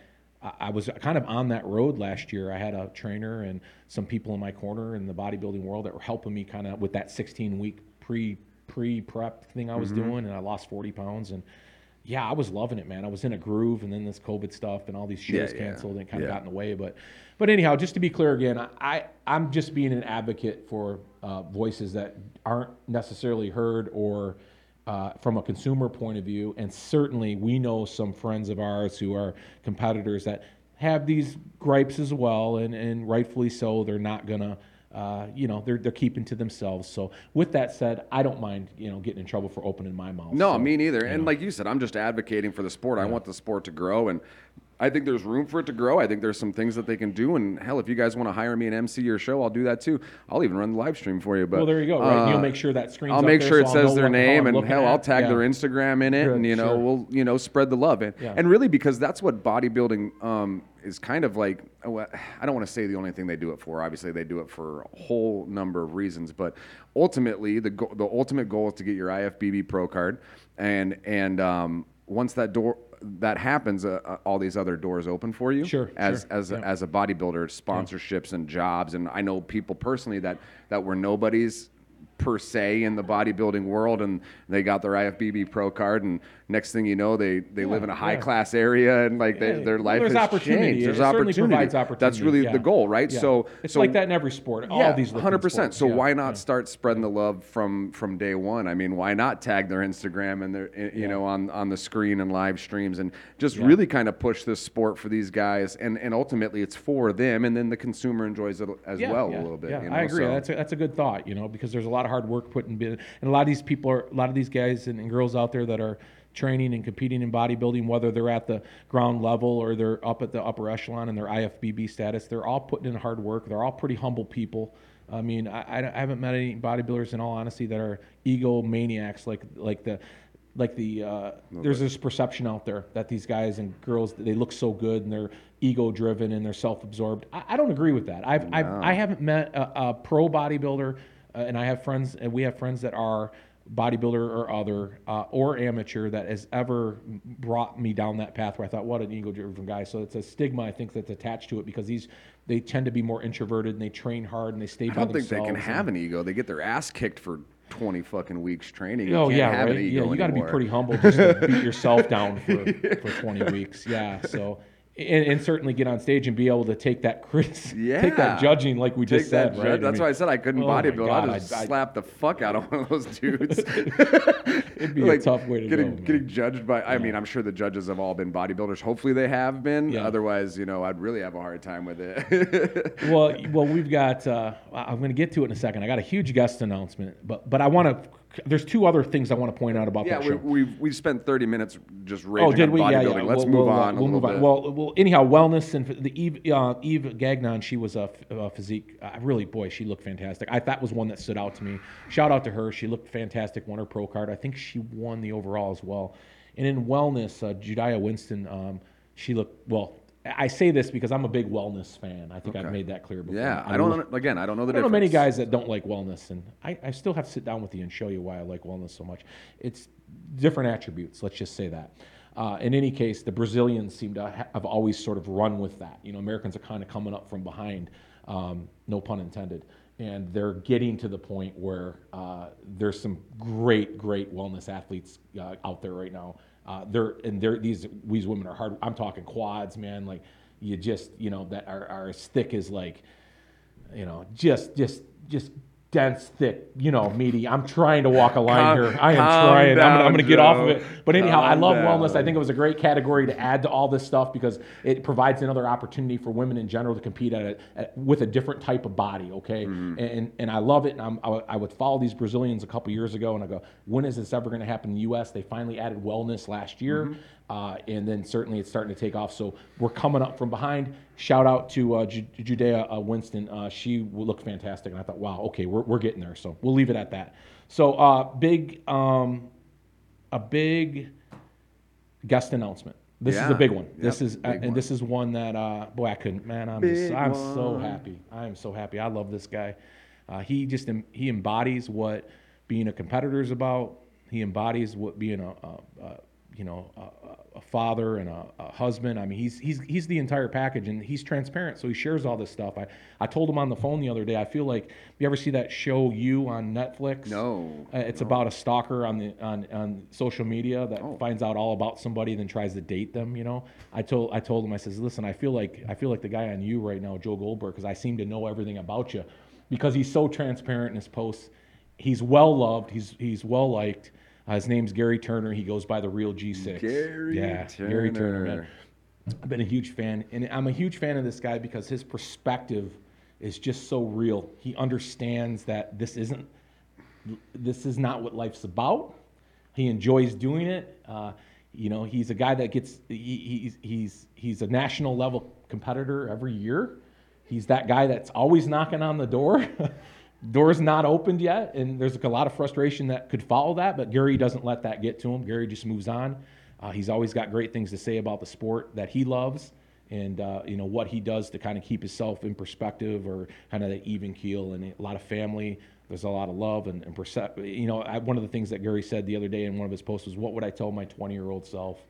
I- was kind of on that road last year. I had a trainer and some people in my corner in the bodybuilding world that were helping me kind of with that 16 week pre pre prep thing I was Mm-hmm. doing, and I lost 40 pounds and. Yeah, I was loving it, man. I was in a groove, and then this COVID stuff and all these shows yeah, canceled and kind of yeah. got in the way. But, but anyhow, just to be clear again, I, I I'm just being an advocate for uh, voices that aren't necessarily heard or uh, from a consumer point of view. And certainly, we know some friends of ours who are competitors that have these gripes as well, and, and rightfully so. They're not gonna, uh, you know, they're they're keeping to themselves. So, with that said, I don't mind, you know, getting in trouble for opening my mouth. No, So, me neither. And know. like you said, I'm just advocating for the sport. I want the sport to grow, and I think there's room for it to grow. I think there's some things that they can do. And hell, if you guys want to hire me and MC your show, I'll do that too. I'll even run the live stream for you. But Well, there you go. Right, uh, you'll make sure that screen. I'll make sure it so says their what the hell name, and hell, I'll tag Yeah. their Instagram in it, Good, and you know, sure. we'll you know spread the love. And, Yeah. and really, because that's what bodybuilding um, is kind of like. oh, I don't want to say the only thing they do it for. Obviously, they do it for a whole number of reasons, but ultimately, the go- the ultimate goal is to get your IFBB Pro card, and and um, once that door that happens, uh, uh, all these other doors open for you. Sure, As sure, as a, yeah. as a bodybuilder, sponsorships and jobs, and I know people personally that that were nobodies per se in the bodybuilding world, and they got their IFBB Pro card, and next thing you know, they they live in a yeah. high class area, and like they, Yeah, their well, life there's has opportunity. changed. It There's certainly opportunity. provides That's really yeah. the goal, right? Yeah. So it's so like that in every sport. all these hundred percent. sports. So Yeah, why not yeah. start spreading the love from from day one? I mean, why not tag their Instagram and their eh, you know on on the screen and live streams and just really kind of push this sport for these guys and and ultimately it's for them and then the consumer enjoys it as Yeah, well yeah, a little bit. Yeah, you know? I agree. So- That's a, that's a good thought, you know, because there's a lot of hard work put in, and a lot of these people are, a lot of these guys and, and girls out there that are training and competing in bodybuilding, whether they're at the ground level or they're up at the upper echelon and their IFBB status, they're all putting in hard work. They're all pretty humble people. I mean, I, I I haven't met any bodybuilders, in all honesty, that are egomaniacs like like the like the uh, there's this perception out there that these guys and girls they look so good and they're ego driven and they're self absorbed. I, I don't agree with that. I've, I've I haven't met a, a pro bodybuilder, uh, and I have friends and we have friends that are bodybuilder or other uh, or amateur that has ever brought me down that path where I thought what an ego driven guy. So it's a stigma I think that's attached to it because these they tend to be more introverted and they train hard and they stay I don't think they can have an ego. They get their ass kicked for twenty fucking weeks training. You Oh can't yeah, have right. an Yeah, you got to be pretty humble just to beat yourself down for, for 20 weeks. Yeah, so and, and certainly get on stage and be able to take that crit, take that judging like we Take just said. Right? That's mean, why I said I couldn't oh bodybuild. I just I- I- slap the fuck out of one of those dudes. It'd be a tough way to getting, go. Getting judged by, I mean, I'm sure the judges have all been bodybuilders. Hopefully they have been. Yeah. Otherwise, you know, I'd really have a hard time with it. well, well, we've got. Uh, I'm going to get to it in a second. I got a huge guest announcement, but but I want to. There's two other things I want to point out about yeah, that we, show. we've we spent 30 minutes just raging Oh, did we? Yeah, bodybuilding. yeah. Let's we'll, move we'll, on. We'll move on. bit. Well, well, anyhow, wellness and the Eve, uh, Eve Gagnon, she was a physique. Uh, really, boy, she looked fantastic. I that was one that stood out to me. Shout out to her. She looked fantastic. Won her pro card. I think she won the overall as well. And in wellness, uh, Judia Winston, um, she looked well. I say this because I'm a big wellness fan. I think I've made that clear before. yeah, I lo- don't, again, I don't know the I don't know many guys that don't like wellness, and I, I still have to sit down with you and show you why I like wellness so much. It's different attributes, let's just say that. Uh, in any case, the Brazilians seem to ha- have always sort of run with that. You know, Americans are kind of coming up from behind, um, no pun intended, and they're getting to the point where uh, there's some great, great wellness athletes uh, out there right now. Uh, they're and they're these these women are hard. I'm talking quads, man. Like you just you know that are, are as thick as like you know, just just just dense, thick, you know, meaty. I'm trying to walk a line Calm- here. I am trying. I'm gonna, I'm gonna get off of it. But anyhow, I Calm love wellness. I think it was a great category to add to all this stuff because it provides another opportunity for women in general to compete at, a, at with a different type of body. Okay, Mm-hmm. and and I love it. And I'm, I, would- would follow these Brazilians a couple years ago, and I go, when is this ever going to happen in the U.S.? They finally added wellness last year. Mm-hmm. Uh, and then certainly it's starting to take off. So we're coming up from behind. Shout out to uh, Ju- Judea uh, Winston. Uh, she looked fantastic, and I thought, wow, okay, we're, we're getting there. So we'll leave it at that. So uh, big, um, a big guest announcement. This is a big one. This Yep, is uh, big and one. this is one that uh, boy I couldn't man I'm just, I'm so happy. I am so happy. I love this guy. Uh, he just he embodies what being a competitor is about. He embodies what being a, a, a you know a, a- father and a, a husband. I mean he's he's he's the entire package and he's transparent. So he shares all this stuff. I I told him on the phone the other day. I feel like you ever see that show You on Netflix? No, Uh, it's about a stalker on the on, on social media that Oh. finds out all about somebody and then tries to date them. You know, I told I told him I says, listen, I feel like I feel like the guy on you right now, Joe Goldberg, because I seem to know everything about you, because he's so transparent in his posts. He's well loved. He's he's well liked. Uh, his name's Gary Turner. He goes by the real G6. Gary yeah, Gary Turner, man. I've been a huge fan, and I'm a huge fan of this guy because his perspective is just so real. He understands that this isn't, this is not what life's about. He enjoys doing it. Uh, you know, he's a guy that gets, he, he's, he's, he's a national level competitor every year. He's that guy that's always knocking on the door. Door's not opened yet, and there's a lot of frustration that could follow that, but Gary doesn't let that get to him. Gary just moves on. Uh, he's always got great things to say about the sport that he loves and uh, you know what he does to kind of keep himself in perspective or kind of the even keel and a lot of family there's a lot of love and, and percep- you know I, one of the things that gary said the other day in one of his posts was what would i tell my 20 year old self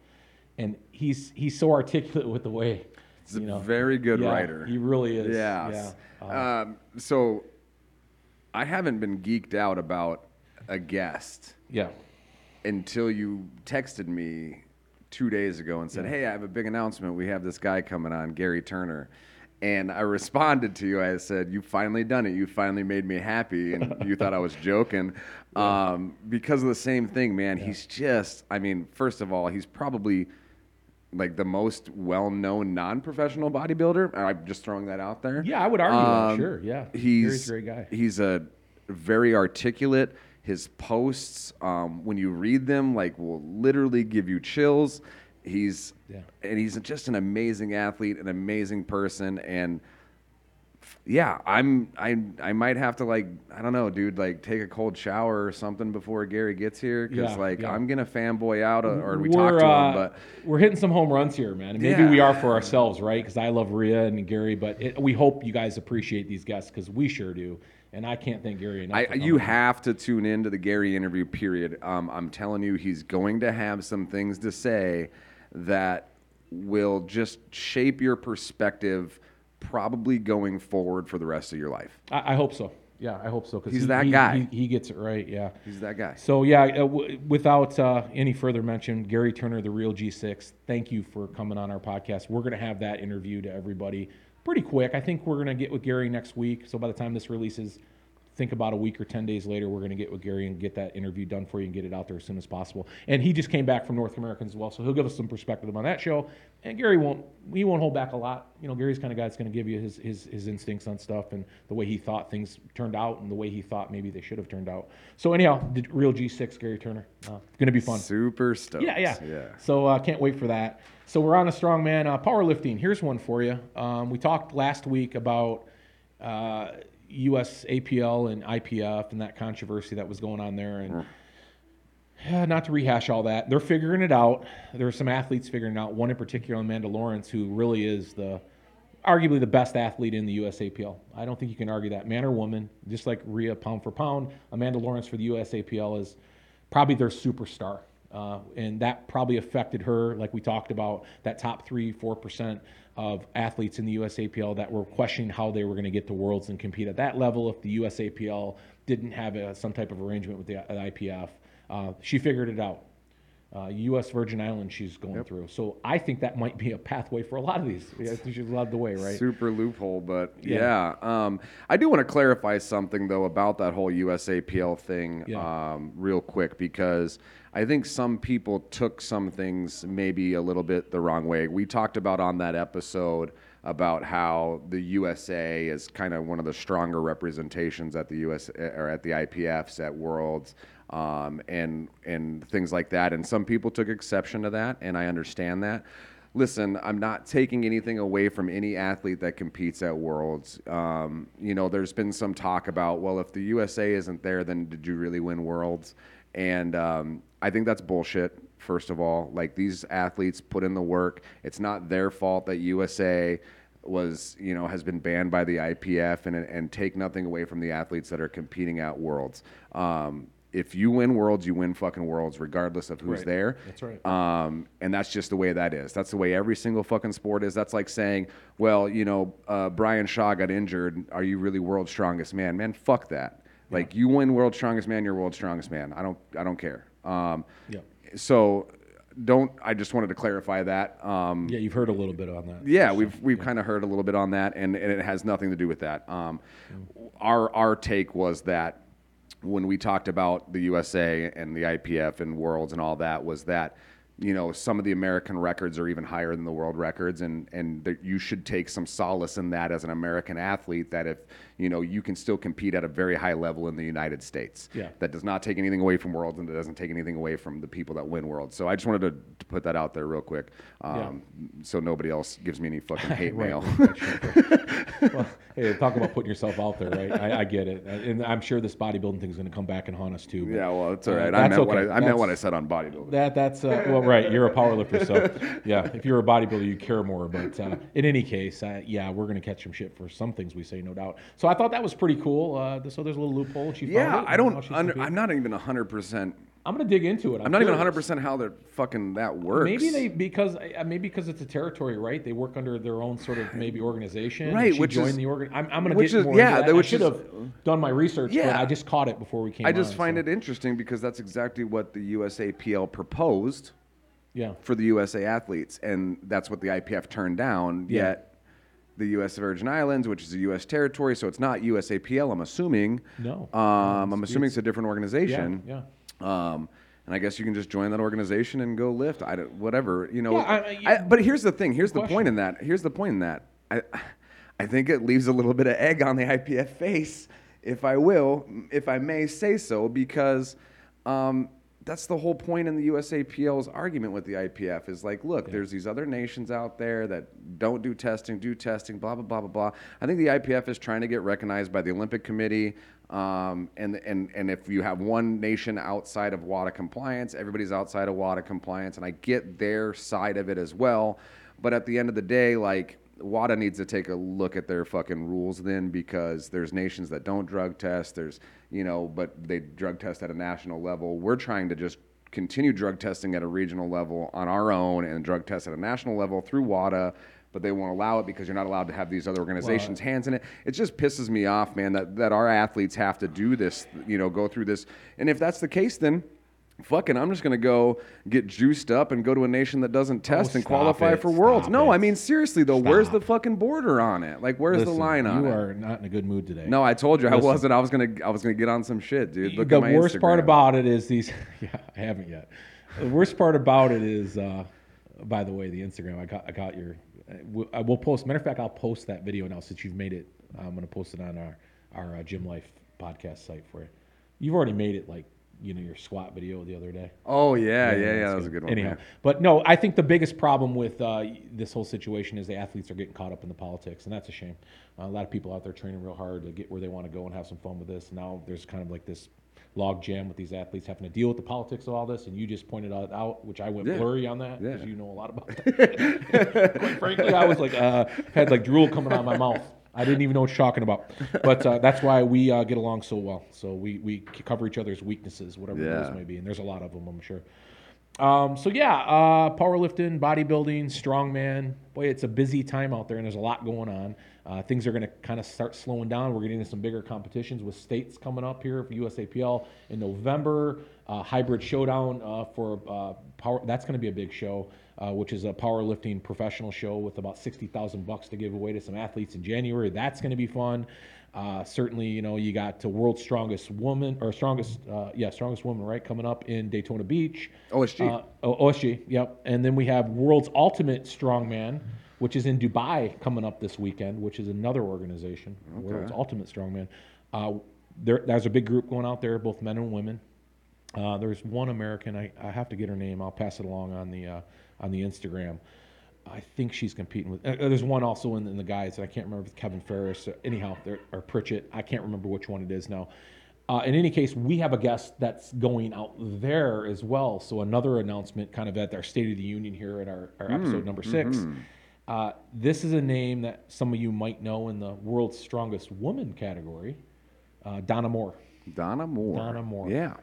and he's he's so articulate with the way He's a you know very good Yeah, writer. he really is Yes. yeah Um, so I haven't been geeked out about a guest yeah until you texted me two days ago and said, "Hey, I have a big announcement. We have this guy coming on, Gary Turner." And I responded to you. I said, "You finally done it. You finally made me happy." And you thought I was joking, um, because of the same thing, man. He's just. I mean, first of all, he's probably like the most well-known non-professional bodybuilder. I'm just throwing that out there. Yeah, I would argue that, Um, sure, yeah. he's Gary's a great guy. He's a very articulate. His posts, um, when you read them, like will literally give you chills. He's Yeah. and he's just an amazing athlete, an amazing person, and yeah, I'm I I might have to like I don't know, dude, like take a cold shower or something before Gary gets here because Yeah, like yeah. I'm gonna fanboy out uh, or we we're, talk to uh, him, but we're hitting some home runs here, man. And maybe Yeah. we are for ourselves, right? Because I love Rhea and Gary, but it, we hope you guys appreciate these guests because we sure do. And I can't thank Gary enough. I, you have to tune into the Gary interview. Period. Um, I'm telling you, he's going to have some things to say that will just shape your perspective, probably going forward for the rest of your life. I, I hope so. Yeah, I hope so. Cause He's he- that he- guy. He, he gets it right. Yeah. He's that guy. So yeah, uh, w- without uh, any further mention, Gary Turner, the real G6. Thank you for coming on our podcast. We're going to have that interview to everybody pretty quick. I think we're going to get with Gary next week. So by the time this releases, think about a week or 10 days later, we're going to get with Gary and get that interview done for you and get it out there as soon as possible. And he just came back from North Americans as well, so he'll give us some perspective on that show. And Gary won't he won't hold back a lot. You know, Gary's kind of guy that's going to give you his, his his instincts on stuff and the way he thought things turned out and the way he thought maybe they should have turned out. So anyhow, the real G6 Gary Turner, uh, going to be fun. Super stoked. Yeah, yeah. yeah. So uh, can't wait for that. So we're on a strongman uh, powerlifting. Here's one for you. Um, we talked last week about uh, U.S. APL and IPF and that controversy that was going on there, and yeah, not to rehash all that. They're figuring it out. There are some athletes figuring it out. One in particular, Amanda Lawrence, who really is the arguably the best athlete in the USAPL. I don't think you can argue that, man or woman. Just like Rhea, pound for pound, Amanda Lawrence for the USAPL is probably their superstar, uh, and that probably affected her. Like we talked about, that top three, four percent of athletes in the USAPL that were questioning how they were going to get to Worlds and compete at that level if the USAPL didn't have a, some type of arrangement with the uh, IPF. Uh, she figured it out uh, U.S. Virgin Islands she's going through. So I think that might be a pathway for a lot of these. Yeah, she's led the way, right? Super loophole, but Yeah. yeah. Um, I do want to clarify something though about that whole USAPL thing, Yeah. um, real quick, because I think some people took some things maybe a little bit the wrong way. We talked about on that episode about how the USA is kind of one of the stronger representations at the US or at the IPFs at Worlds um, and and things like that. And some people took exception to that, and I understand that. Listen, I'm not taking anything away from any athlete that competes at Worlds. Um, you know, there's been some talk about, well, if the USA isn't there, then did you really win Worlds? And um, I think that's bullshit. First of all, like these athletes put in the work. It's not their fault that USA was you know has been banned by the IPF and and take nothing away from the athletes that are competing at Worlds. Um, if you win Worlds, you win fucking Worlds, regardless of who's Right. there. That's right. Um, and that's just the way that is. That's the way every single fucking sport is. That's like saying, well, you know, uh, Brian Shaw got injured. Are you really world's strongest man? Man, fuck that. Like you win world's strongest man, you're world's strongest man. I don't, I don't care. Um, Yeah. So don't. I just wanted to clarify that. Um, Yeah, you've heard a little bit on that. yeah, we've we've kind of heard a little bit on that, and, and it has nothing to do with that. Um, Our our take was that when we talked about the USA and the IPF and Worlds and all that was that you know some of the American records are even higher than the world records, and and that you should take some solace in that as an American athlete. That if you know you can still compete at a very high level in the United States. Yeah. That does not take anything away from Worlds, and it doesn't take anything away from the people that win Worlds. So I just wanted to, to put that out there real quick, um, so nobody else gives me any fucking hate Right, mail. well, hey, talk about putting yourself out there, right? I, I get it, and I'm sure this bodybuilding thing is going to come back and haunt us too. but, Yeah, well, it's all right. uh. I that's meant what I, okay. I meant what I said on bodybuilding. That that's uh, well, right. You're a power lifter, so yeah. If you're a bodybuilder, you care more. But uh, in any case, uh, yeah, we're gonna catch some shit for some things we say, no doubt. So I thought that was pretty cool. Uh, so there's a little loophole. She found yeah, it, I don't. Under. I'm not even hundred percent. I'm gonna dig into it. I'm, I'm not even hundred percent how they're fucking that works. Maybe they because maybe because it's a territory, right? They work under their own sort of maybe organization. Right, which joined is- the organ. I'm, I'm gonna which get is- more. yeah, into that-. I should is- have done my research, but Yeah. I just caught it before we came. I just on, find so, it interesting because that's exactly what the USAPL proposed Yeah. for the USA athletes, and that's what the IPF turned down. Yeah. Yet the U.S. Virgin Islands, which is a U.S. territory, so it's not USAPL. I'm assuming. No. Um, I'm assuming it's a different Yeah. organization. Yeah. Um, and I guess you can just join that organization and go lift. I don't, whatever, you know. Yeah, I- I- I- but here's the thing. Here's the question. point in that. Here's the point in that. I, I think it leaves a little bit of egg on the IPF face, if I will, if I may say so, because um, that's the whole point in the USAPL's argument with the IPF is like, look, there's these other nations out there that don't do testing, do testing, blah blah blah blah blah. I think the IPF is trying to get recognized by the Olympic Committee. Um, and, and, and if you have one nation outside of WADA compliance, everybody's outside of WADA compliance. And I get their side of it as well. But at the end of the day, like, WADA needs to take a look at their fucking rules then because there's nations that don't drug test. There's, you know, but they drug test at a national level. We're trying to just continue drug testing at a regional level on our own and drug test at a national level through WADA. But they won't allow it because you're not allowed to have these other organizations' hands in it. It just pisses me off, man, that, that our athletes have to do this, you know, go through this. And if that's the case, then fucking, I'm just going to go get juiced up and go to a nation that doesn't test and qualify it, for worlds. stop No, it. I mean, seriously, though, where's the fucking border on it? Like, where's the line on you it? You are not in a good mood today. No, I told you I wasn't. I was gonna. I was gonna get on some shit, dude. Look the worst part about it is these. Yeah, I haven't yet. The worst part about it is, uh, by the way, the Instagram. I got. I got your. I will post. Matter of fact, I'll post that video now since you've made it. I'm gonna post it on our our uh, Gym Life podcast site for you. You've already made it like you know your squat video the other day. Oh yeah, yeah, yeah. that's that was a good one. Anyhow, yeah. but no, I think the biggest problem with uh, this whole situation is the athletes are getting caught up in the politics, and that's a shame. Uh, a lot of people out there training real hard to get where they want to go and have some fun with this. Now there's kind of like this log jam with these athletes having to deal with the politics of all this, and you just pointed it out, which I went Yeah. blurry on that because Yeah. you know a lot about that. Quite frankly, I was like uh, had like drool coming out of my mouth. I didn't even know what you're talking about, but uh, that's why we uh, get along so well. So we we cover each other's weaknesses, whatever Yeah. those may be, and there's a lot of them, I'm sure. Um, so yeah, uh, powerlifting, bodybuilding, strongman. Boy, it's a busy time out there, and there's a lot going on. Uh, things are going to kind of start slowing down. We're getting into some bigger competitions with states coming up here for USAPL in November. Uh, hybrid showdown uh, for uh, power. That's going to be a big show, uh, which is a powerlifting professional show with about sixty thousand bucks to give away to some athletes in January. That's going to be fun. Uh, certainly, you know, you got the world's strongest woman or strongest, uh, yeah, strongest woman, right, coming up in Daytona Beach. OSG. Uh, oh, OSG, yep. And then we have world's ultimate strongman, which is in Dubai coming up this weekend, which is another organization, okay. World's Ultimate Strongman. Uh, there, there's a big group going out there, both men and women. Uh, there's one American. I, I have to get her name. I'll pass it along on the uh, on the Instagram. I think she's competing with. Uh, there's one also in, in the guys. That I can't remember if Kevin Ferris. Uh, anyhow, or Pritchett. I can't remember which one it is now. Uh, in any case, we have a guest that's going out there as well. So another announcement, kind of at our State of the Union here at our, our episode number 6 Uh, this is a name that some of you might know in the world's strongest woman category, uh, Donna Moore. Donna Moore. Donna Moore. Yeah.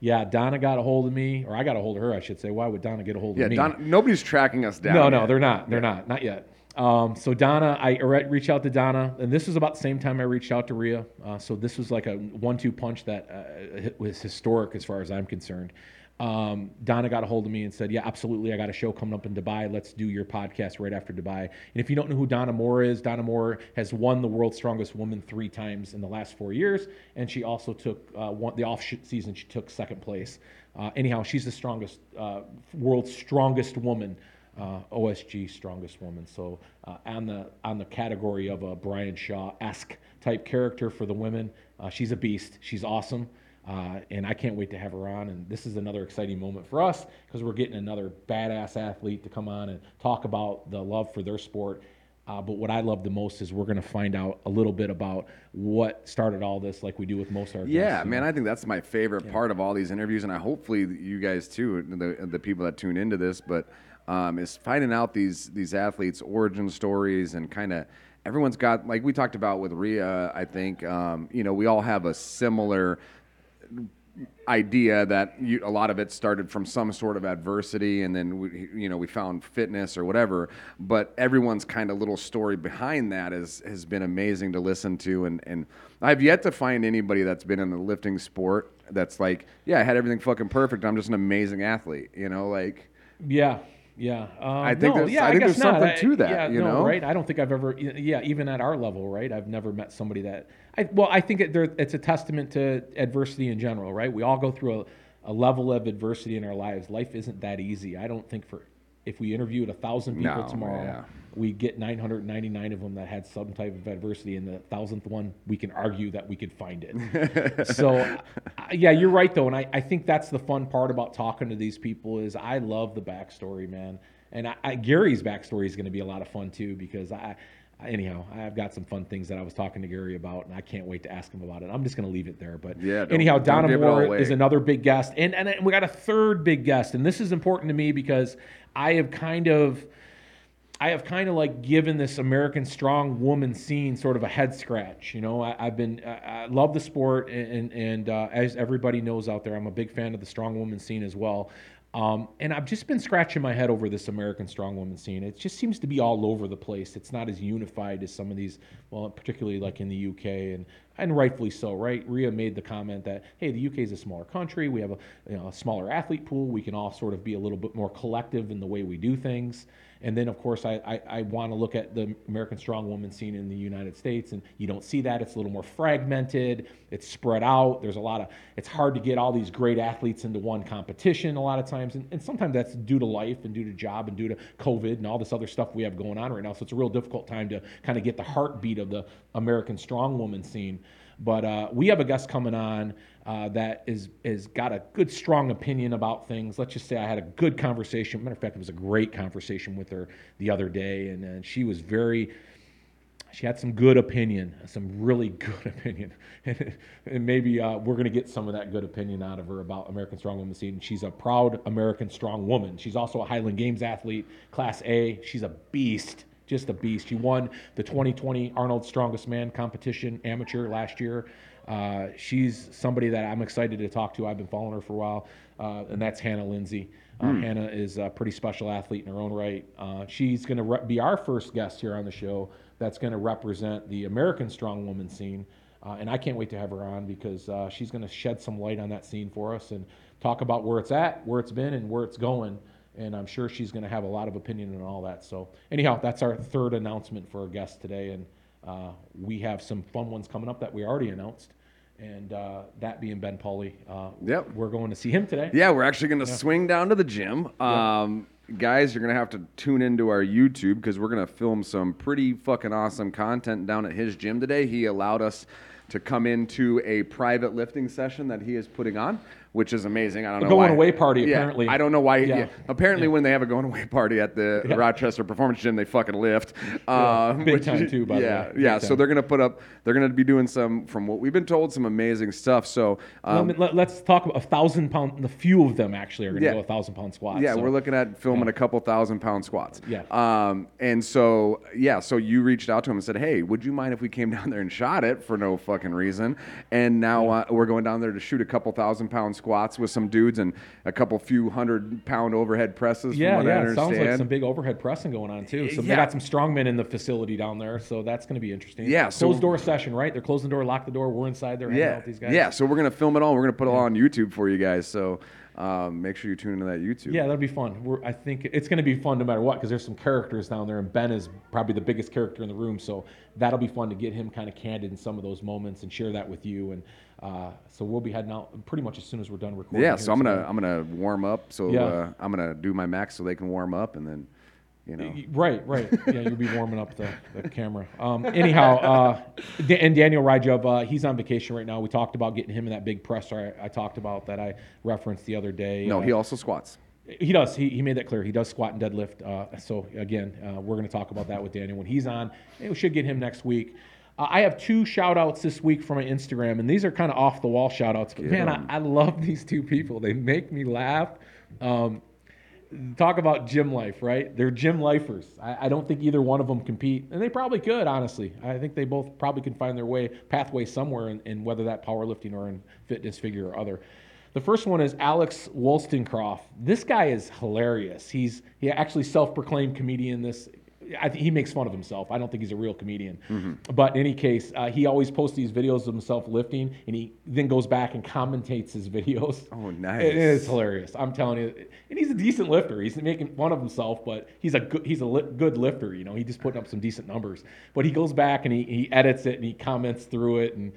Yeah, Donna got a hold of me, or I got a hold of her, I should say. Why would Donna get a hold Yeah. of me? Donna, nobody's tracking us down. no, no, they're not. They're not. Not yet. Um, so Donna, I re- reached out to Donna, and this was about the same time I reached out to Rhea. Uh, so this was like a one-two punch that uh, was historic as far as I'm concerned. Um, Donna got a hold of me and said, "Yeah, absolutely. I got a show coming up in Dubai. Let's do your podcast right after Dubai." And if you don't know who Donna Moore is, Donna Moore has won the World's Strongest Woman three times in the last four years, and she also took uh, one, the off season. She took second place. Uh, anyhow, she's the strongest, uh, world's strongest woman uh, OSG strongest woman. So uh, on the on the category of a Brian Shaw esque type character for the women, uh, she's a beast. She's awesome. Uh, and I can't wait to have her on. And this is another exciting moment for us because we're getting another badass athlete to come on and talk about the love for their sport. Uh, but what I love the most is we're going to find out a little bit about what started all this, like we do with most of our guests, Yeah, man. I think that's my favorite part of all these interviews, and I hopefully you guys too, the the people that tune into this, but um, is finding out these these athletes' origin stories and kind of everyone's got like we talked about with Rhea. I think um, you know we all have a similar idea that you, a lot of it started from some sort of adversity and then we, you know we found fitness or whatever but everyone's kind of little story behind that is, has been amazing to listen to and, and i've yet to find anybody that's been in the lifting sport that's like yeah i had everything fucking perfect i'm just an amazing athlete you know like Yeah, yeah. Um, I think no, there's- yeah, I think guess there's not. something I- to that, Yeah, you no, know? right? I don't think I've ever, yeah, even at our level, right? I've never met somebody that. I, well, I think it, there, it's a testament to adversity in general, right? We all go through a, a level of adversity in our lives. Life isn't that easy. I don't think for if we interviewed a thousand people No, tomorrow, yeah. we get 999 of them that had some type of adversity, and the thousandth one, we can argue that we could find it. so, I- yeah, you're right though, and I, I think that's the fun part about talking to these people is I love the backstory, man, and I, I, Gary's backstory is going to be a lot of fun too because I. Anyhow, I've got some fun things that I was talking to Gary about, and I can't wait to ask him about it. I'm just going to leave it there. But Yeah, anyhow, Donna give it all Moore is another big guest, and, and we got a third big guest, and this is important to me because I have kind of I have kind of like given this American strong woman scene sort of a head scratch. You know, I, I've been I, I love the sport, and and, and uh, as everybody knows out there, I'm a big fan of the strong woman scene as well. Um, and I've just been scratching my head over this American strong woman scene. It just seems to be all over the place. It's not as unified as some of these, well, particularly like in the UK, and and rightfully so, right? Rhea made the comment that hey, the UK is a smaller country. We have a you know a smaller athlete pool. We can all sort of be a little bit more collective in the way we do things. And then, of course, I, I, I want to look at the American strongwoman scene in the United States, and you don't see that. It's a little more fragmented. It's spread out. There's a lot of. It's hard to get all these great athletes into one competition a lot of times, and, and sometimes that's due to life and due to job and due to COVID and all this other stuff we have going on right now. So it's a real difficult time to kind of get the heartbeat of the American strongwoman scene. But uh, we have a guest coming on uh, that is is got a good, strong opinion about things. Let's just say I had a good conversation. Matter of fact, it was a great conversation with her the other day, and, and she was very. She had some good opinion, some really good opinion, and maybe uh, we're going to get some of that good opinion out of her about American Strong Woman scene. She's a proud American Strong Woman. She's also a Highland Games athlete, Class A. She's a beast just a beast. She won the 2020 Arnold Strongest Man competition amateur last year. Uh, she's somebody that I'm excited to talk to. I've been following her for a while, uh, and that's Hannah Linzay. Uh, Hannah is a pretty special athlete in her own right. Uh, she's going to re- be our first guest here on the show that's going to represent the American strong woman scene. Uh, and I can't wait to have her on because uh, she's going to shed some light on that scene for us and talk about where it's at, where it's been, and where it's going and I'm sure she's going to have a lot of opinion and all that. So, anyhow, that's our third announcement for our guest today, and uh, we have some fun ones coming up that we already announced, and uh, that being Ben Pauly. Uh, Yep. we're going to see him today. Yeah, we're actually going to swing down to the gym. Um, guys, you're gonna have to tune into our YouTube because we're gonna film some pretty fucking awesome content down at his gym today. He allowed us to come into a private lifting session that he is putting on, which is amazing. I don't know going why. away party, Yeah, apparently. I don't know why. Yeah. yeah. Apparently, when they have a going away party at the Yeah. Rochester Performance Gym, they fucking lift. Um, big time too, by the yeah, way. Big yeah. So time. they're gonna put up. They're gonna be doing some, from what we've been told, some amazing stuff. So. Um, Let, us talk about a thousand pound. The few of them actually are going to Yeah. go a thousand pound squats. Yeah, so- we're looking at filming a couple thousand pound squats. Yeah. Um, and so yeah, so you reached out to him and said, "Hey, would you mind if we came down there and shot it for no fucking reason?" And now uh, we're going down there to shoot a couple thousand pound squats with some dudes and a couple few hundred pound overhead presses. Yeah, yeah. It sounds like some big overhead pressing going on too. So they got some strongmen in the facility down there, so that's going to be interesting. Yeah, so- closed door session, right? They're closing the door, lock the door. We're inside there yeah, these guys. yeah. So we're gonna film it all. We're gonna put it all on YouTube for you guys. So um, make sure you tune into that YouTube. Yeah, that'll be fun. We're, I think it's going to be fun no matter what because there's some characters down there, and Ben is probably the biggest character in the room. So that'll be fun to get him kind of candid in some of those moments and share that with you. And uh, so we'll be heading out pretty much as soon as we're done recording. Yeah, so I'm gonna today. I'm gonna warm up. So Yeah. uh, I'm gonna do my max so they can warm up, and then you know. Right, right. Yeah, you'll be warming up the, the camera. Um, anyhow, uh, and Daniel Rajub, uh, he's on vacation right now. We talked about getting him in that big presser I, I talked about that I referenced the other day. No, Uh, he also squats. He does. He, he made that clear. He does squat and deadlift. Uh, so again, uh, we're going to talk about that with Daniel when he's on. And we should get him next week. Uh, I have two shout outs this week from my Instagram, and these are kind of off the wall shout outs. But man, I. I love these two people. They make me laugh. Um, talk about gym life, right? They're gym lifers. I, I don't think either one of them compete, and they probably could, honestly. I think they both probably can find their way pathway somewhere in, in whether that powerlifting or in fitness figure or other. The first one is Alex Wollstonecroft. This guy is hilarious. He's he actually self-proclaimed comedian. This I think he makes fun of himself. I don't think he's a real comedian. But in any case, uh, he always posts these videos of himself lifting, and he then goes back and commentates his videos. Oh, It nice. is hilarious. I'm telling you, and he's a decent lifter. He's making fun of himself, but he's a good, he's a li- good lifter. You know, he just putting up some decent numbers. But he goes back and he, he edits it and he comments through it, and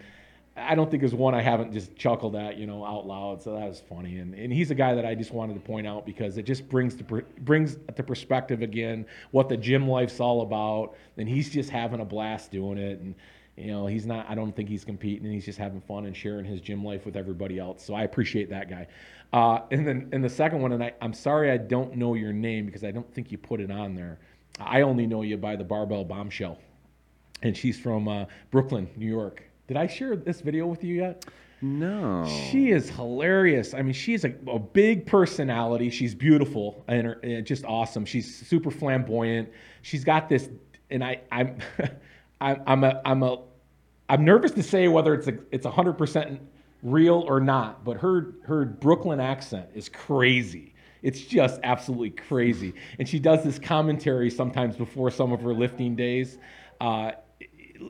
I don't think there's one I haven't just chuckled at, you know, out loud. So that was funny, and and he's a guy that I just wanted to point out because it just brings per- brings to perspective again what the gym life's all about, and he's just having a blast doing it, and. You know, he's not, I don't think he's competing and he's just having fun and sharing his gym life with everybody else. So I appreciate that guy. Uh, and then, and the second one, and I, I'm sorry I don't know your name because I don't think you put it on there. I only know you by the Barbell Bombshell. And she's from uh, Brooklyn, New York. Did I share this video with you yet? No. She is hilarious. I mean, she's a, a big personality. She's beautiful and, her, and just awesome. She's super flamboyant. She's got this, and I, I'm, I'm, I'm a, I'm a, I'm nervous to say whether it's a, it's hundred percent real or not. But her, her Brooklyn accent is crazy. It's just absolutely crazy. And she does this commentary sometimes before some of her lifting days. Uh,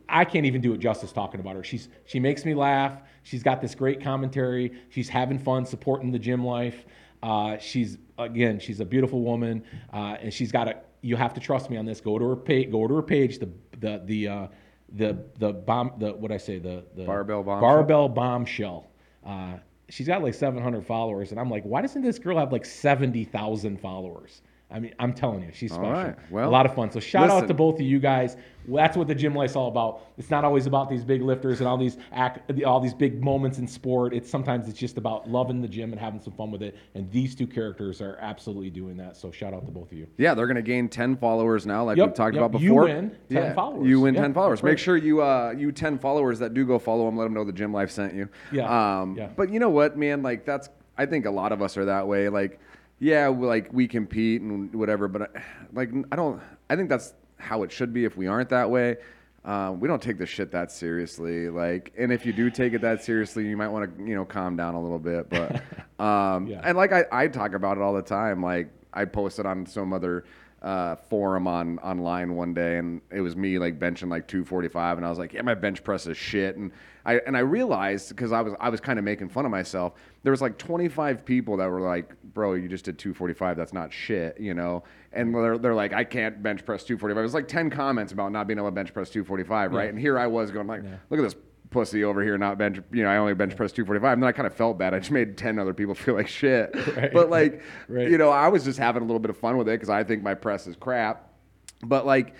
I can't even do it justice talking about her. She's she makes me laugh. She's got this great commentary. She's having fun supporting the gym life. Uh, she's again, she's a beautiful woman, uh, and she's got a. You have to trust me on this. Go to her page. Go to her page. The the the uh, the the bomb. The what I say the the Barbell bombshell? Barbell bombshell. Uh, she's got like 700 followers, and I'm like, why doesn't this girl have like 70,000 followers? I mean, I'm telling you, she's special. right. Well, a lot of fun. So shout out to both of you guys. Well, that's what the gym life's all about. It's not always about these big lifters and all these act, all these big moments in sport. It's sometimes it's just about loving the gym and having some fun with it. And these two characters are absolutely doing that. So shout out to both of you. Yeah, they're gonna gain ten followers now, like Yep, we talked yep. about You before. win 10 yeah, followers. You win Yeah, ten followers. Make sure you uh you ten followers that do go follow them. Let them know the gym life sent you. Yeah, Um, yeah. But you know what, man? Like that's I think a lot of us are that way. Like, yeah, like we compete and whatever, but I, like I don't. I think that's how it should be. If we aren't that way. Um, we don't take this shit that seriously, like, and if you do take it that seriously, you might want to, you know, calm down a little bit. But, um, Yeah. and like I, I talk about it all the time. Like I posted on some other uh, forum on online one day, and it was me like benching like 245, and I was like, yeah, my bench press is shit. And I and I realized because I was I was kind of making fun of myself. There was like 25 people that were like, bro, you just did 245. That's not shit, you know. And they're, they're like, I can't bench press 245. It was like 10 comments about not being able to bench press 245, right? And here I was going like, look at this pussy over here, not bench. You know, I only bench press 245. And then I kind of felt bad. I just made 10 other people feel like shit. Right. But like, Right. you know, I was just having a little bit of fun with it because I think my press is crap. But like,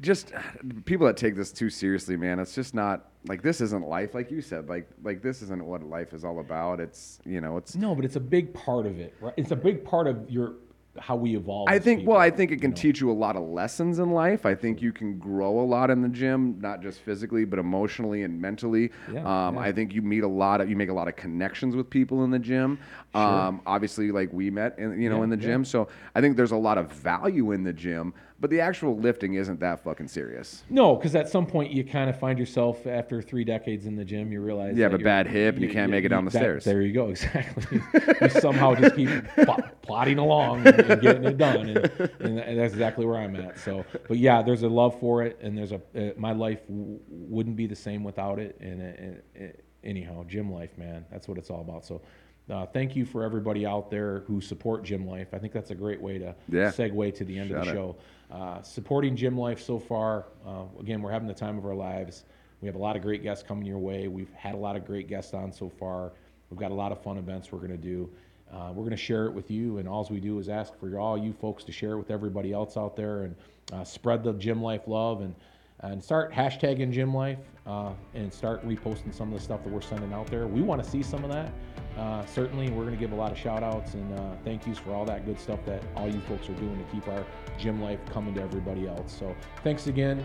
just people that take this too seriously, man. It's just not like this isn't life, like you said. Like, like this isn't what life is all about. It's you know, it's. No, but it's a big part of it, right? It's a big part of your how we evolve. I think. people, Well, I think it you can know? teach you a lot of lessons in life. I think you can grow a lot in the gym, not just physically, but emotionally and mentally. Yeah, um, yeah. I think you meet a lot of, you make a lot of connections with people in the gym. Um, obviously, like we met, in, you know, Yeah, in the gym. So I think there's a lot of value in the gym, but the actual lifting isn't that fucking serious. No, because at some point you kind of find yourself after three decades in the gym, you realize You have a bad hip and you can't make it down the that- stairs. There you go, exactly. you somehow just keep pl- plodding along and, and getting it done, and, and tha- that's exactly where I'm at. So, but yeah, there's a love for it, and there's a uh, my life w- wouldn't be the same without it. And, and, and anyhow, gym life, man, that's what it's all about. So. Uh, thank you for everybody out there who support Gym Life. I think that's a great way to Yeah. segue to the end of the Shout show. Uh, supporting Gym Life so far. Uh, again, we're having the time of our lives. We have a lot of great guests coming your way. We've had a lot of great guests on so far. We've got a lot of fun events we're going to do. Uh, we're going to share it with you, and all we do is ask for all you folks to share it with everybody else out there and uh, spread the Gym Life love and and start hashtagging Gym Life uh, and start reposting some of the stuff that we're sending out there. We want to see some of that. Uh, certainly, we're going to give a lot of shout outs and uh, thank yous for all that good stuff that all you folks are doing to keep our gym life coming to everybody else. So, thanks again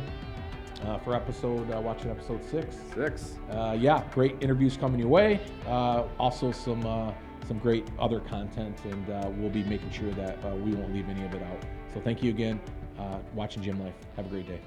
uh, for episode, uh, watching episode six. Six. Uh, yeah, great interviews coming your way. Uh, also, some uh, some great other content, and uh, we'll be making sure that uh, we won't leave any of it out. So, thank you again. Uh, watching Gym Life. Have a great day.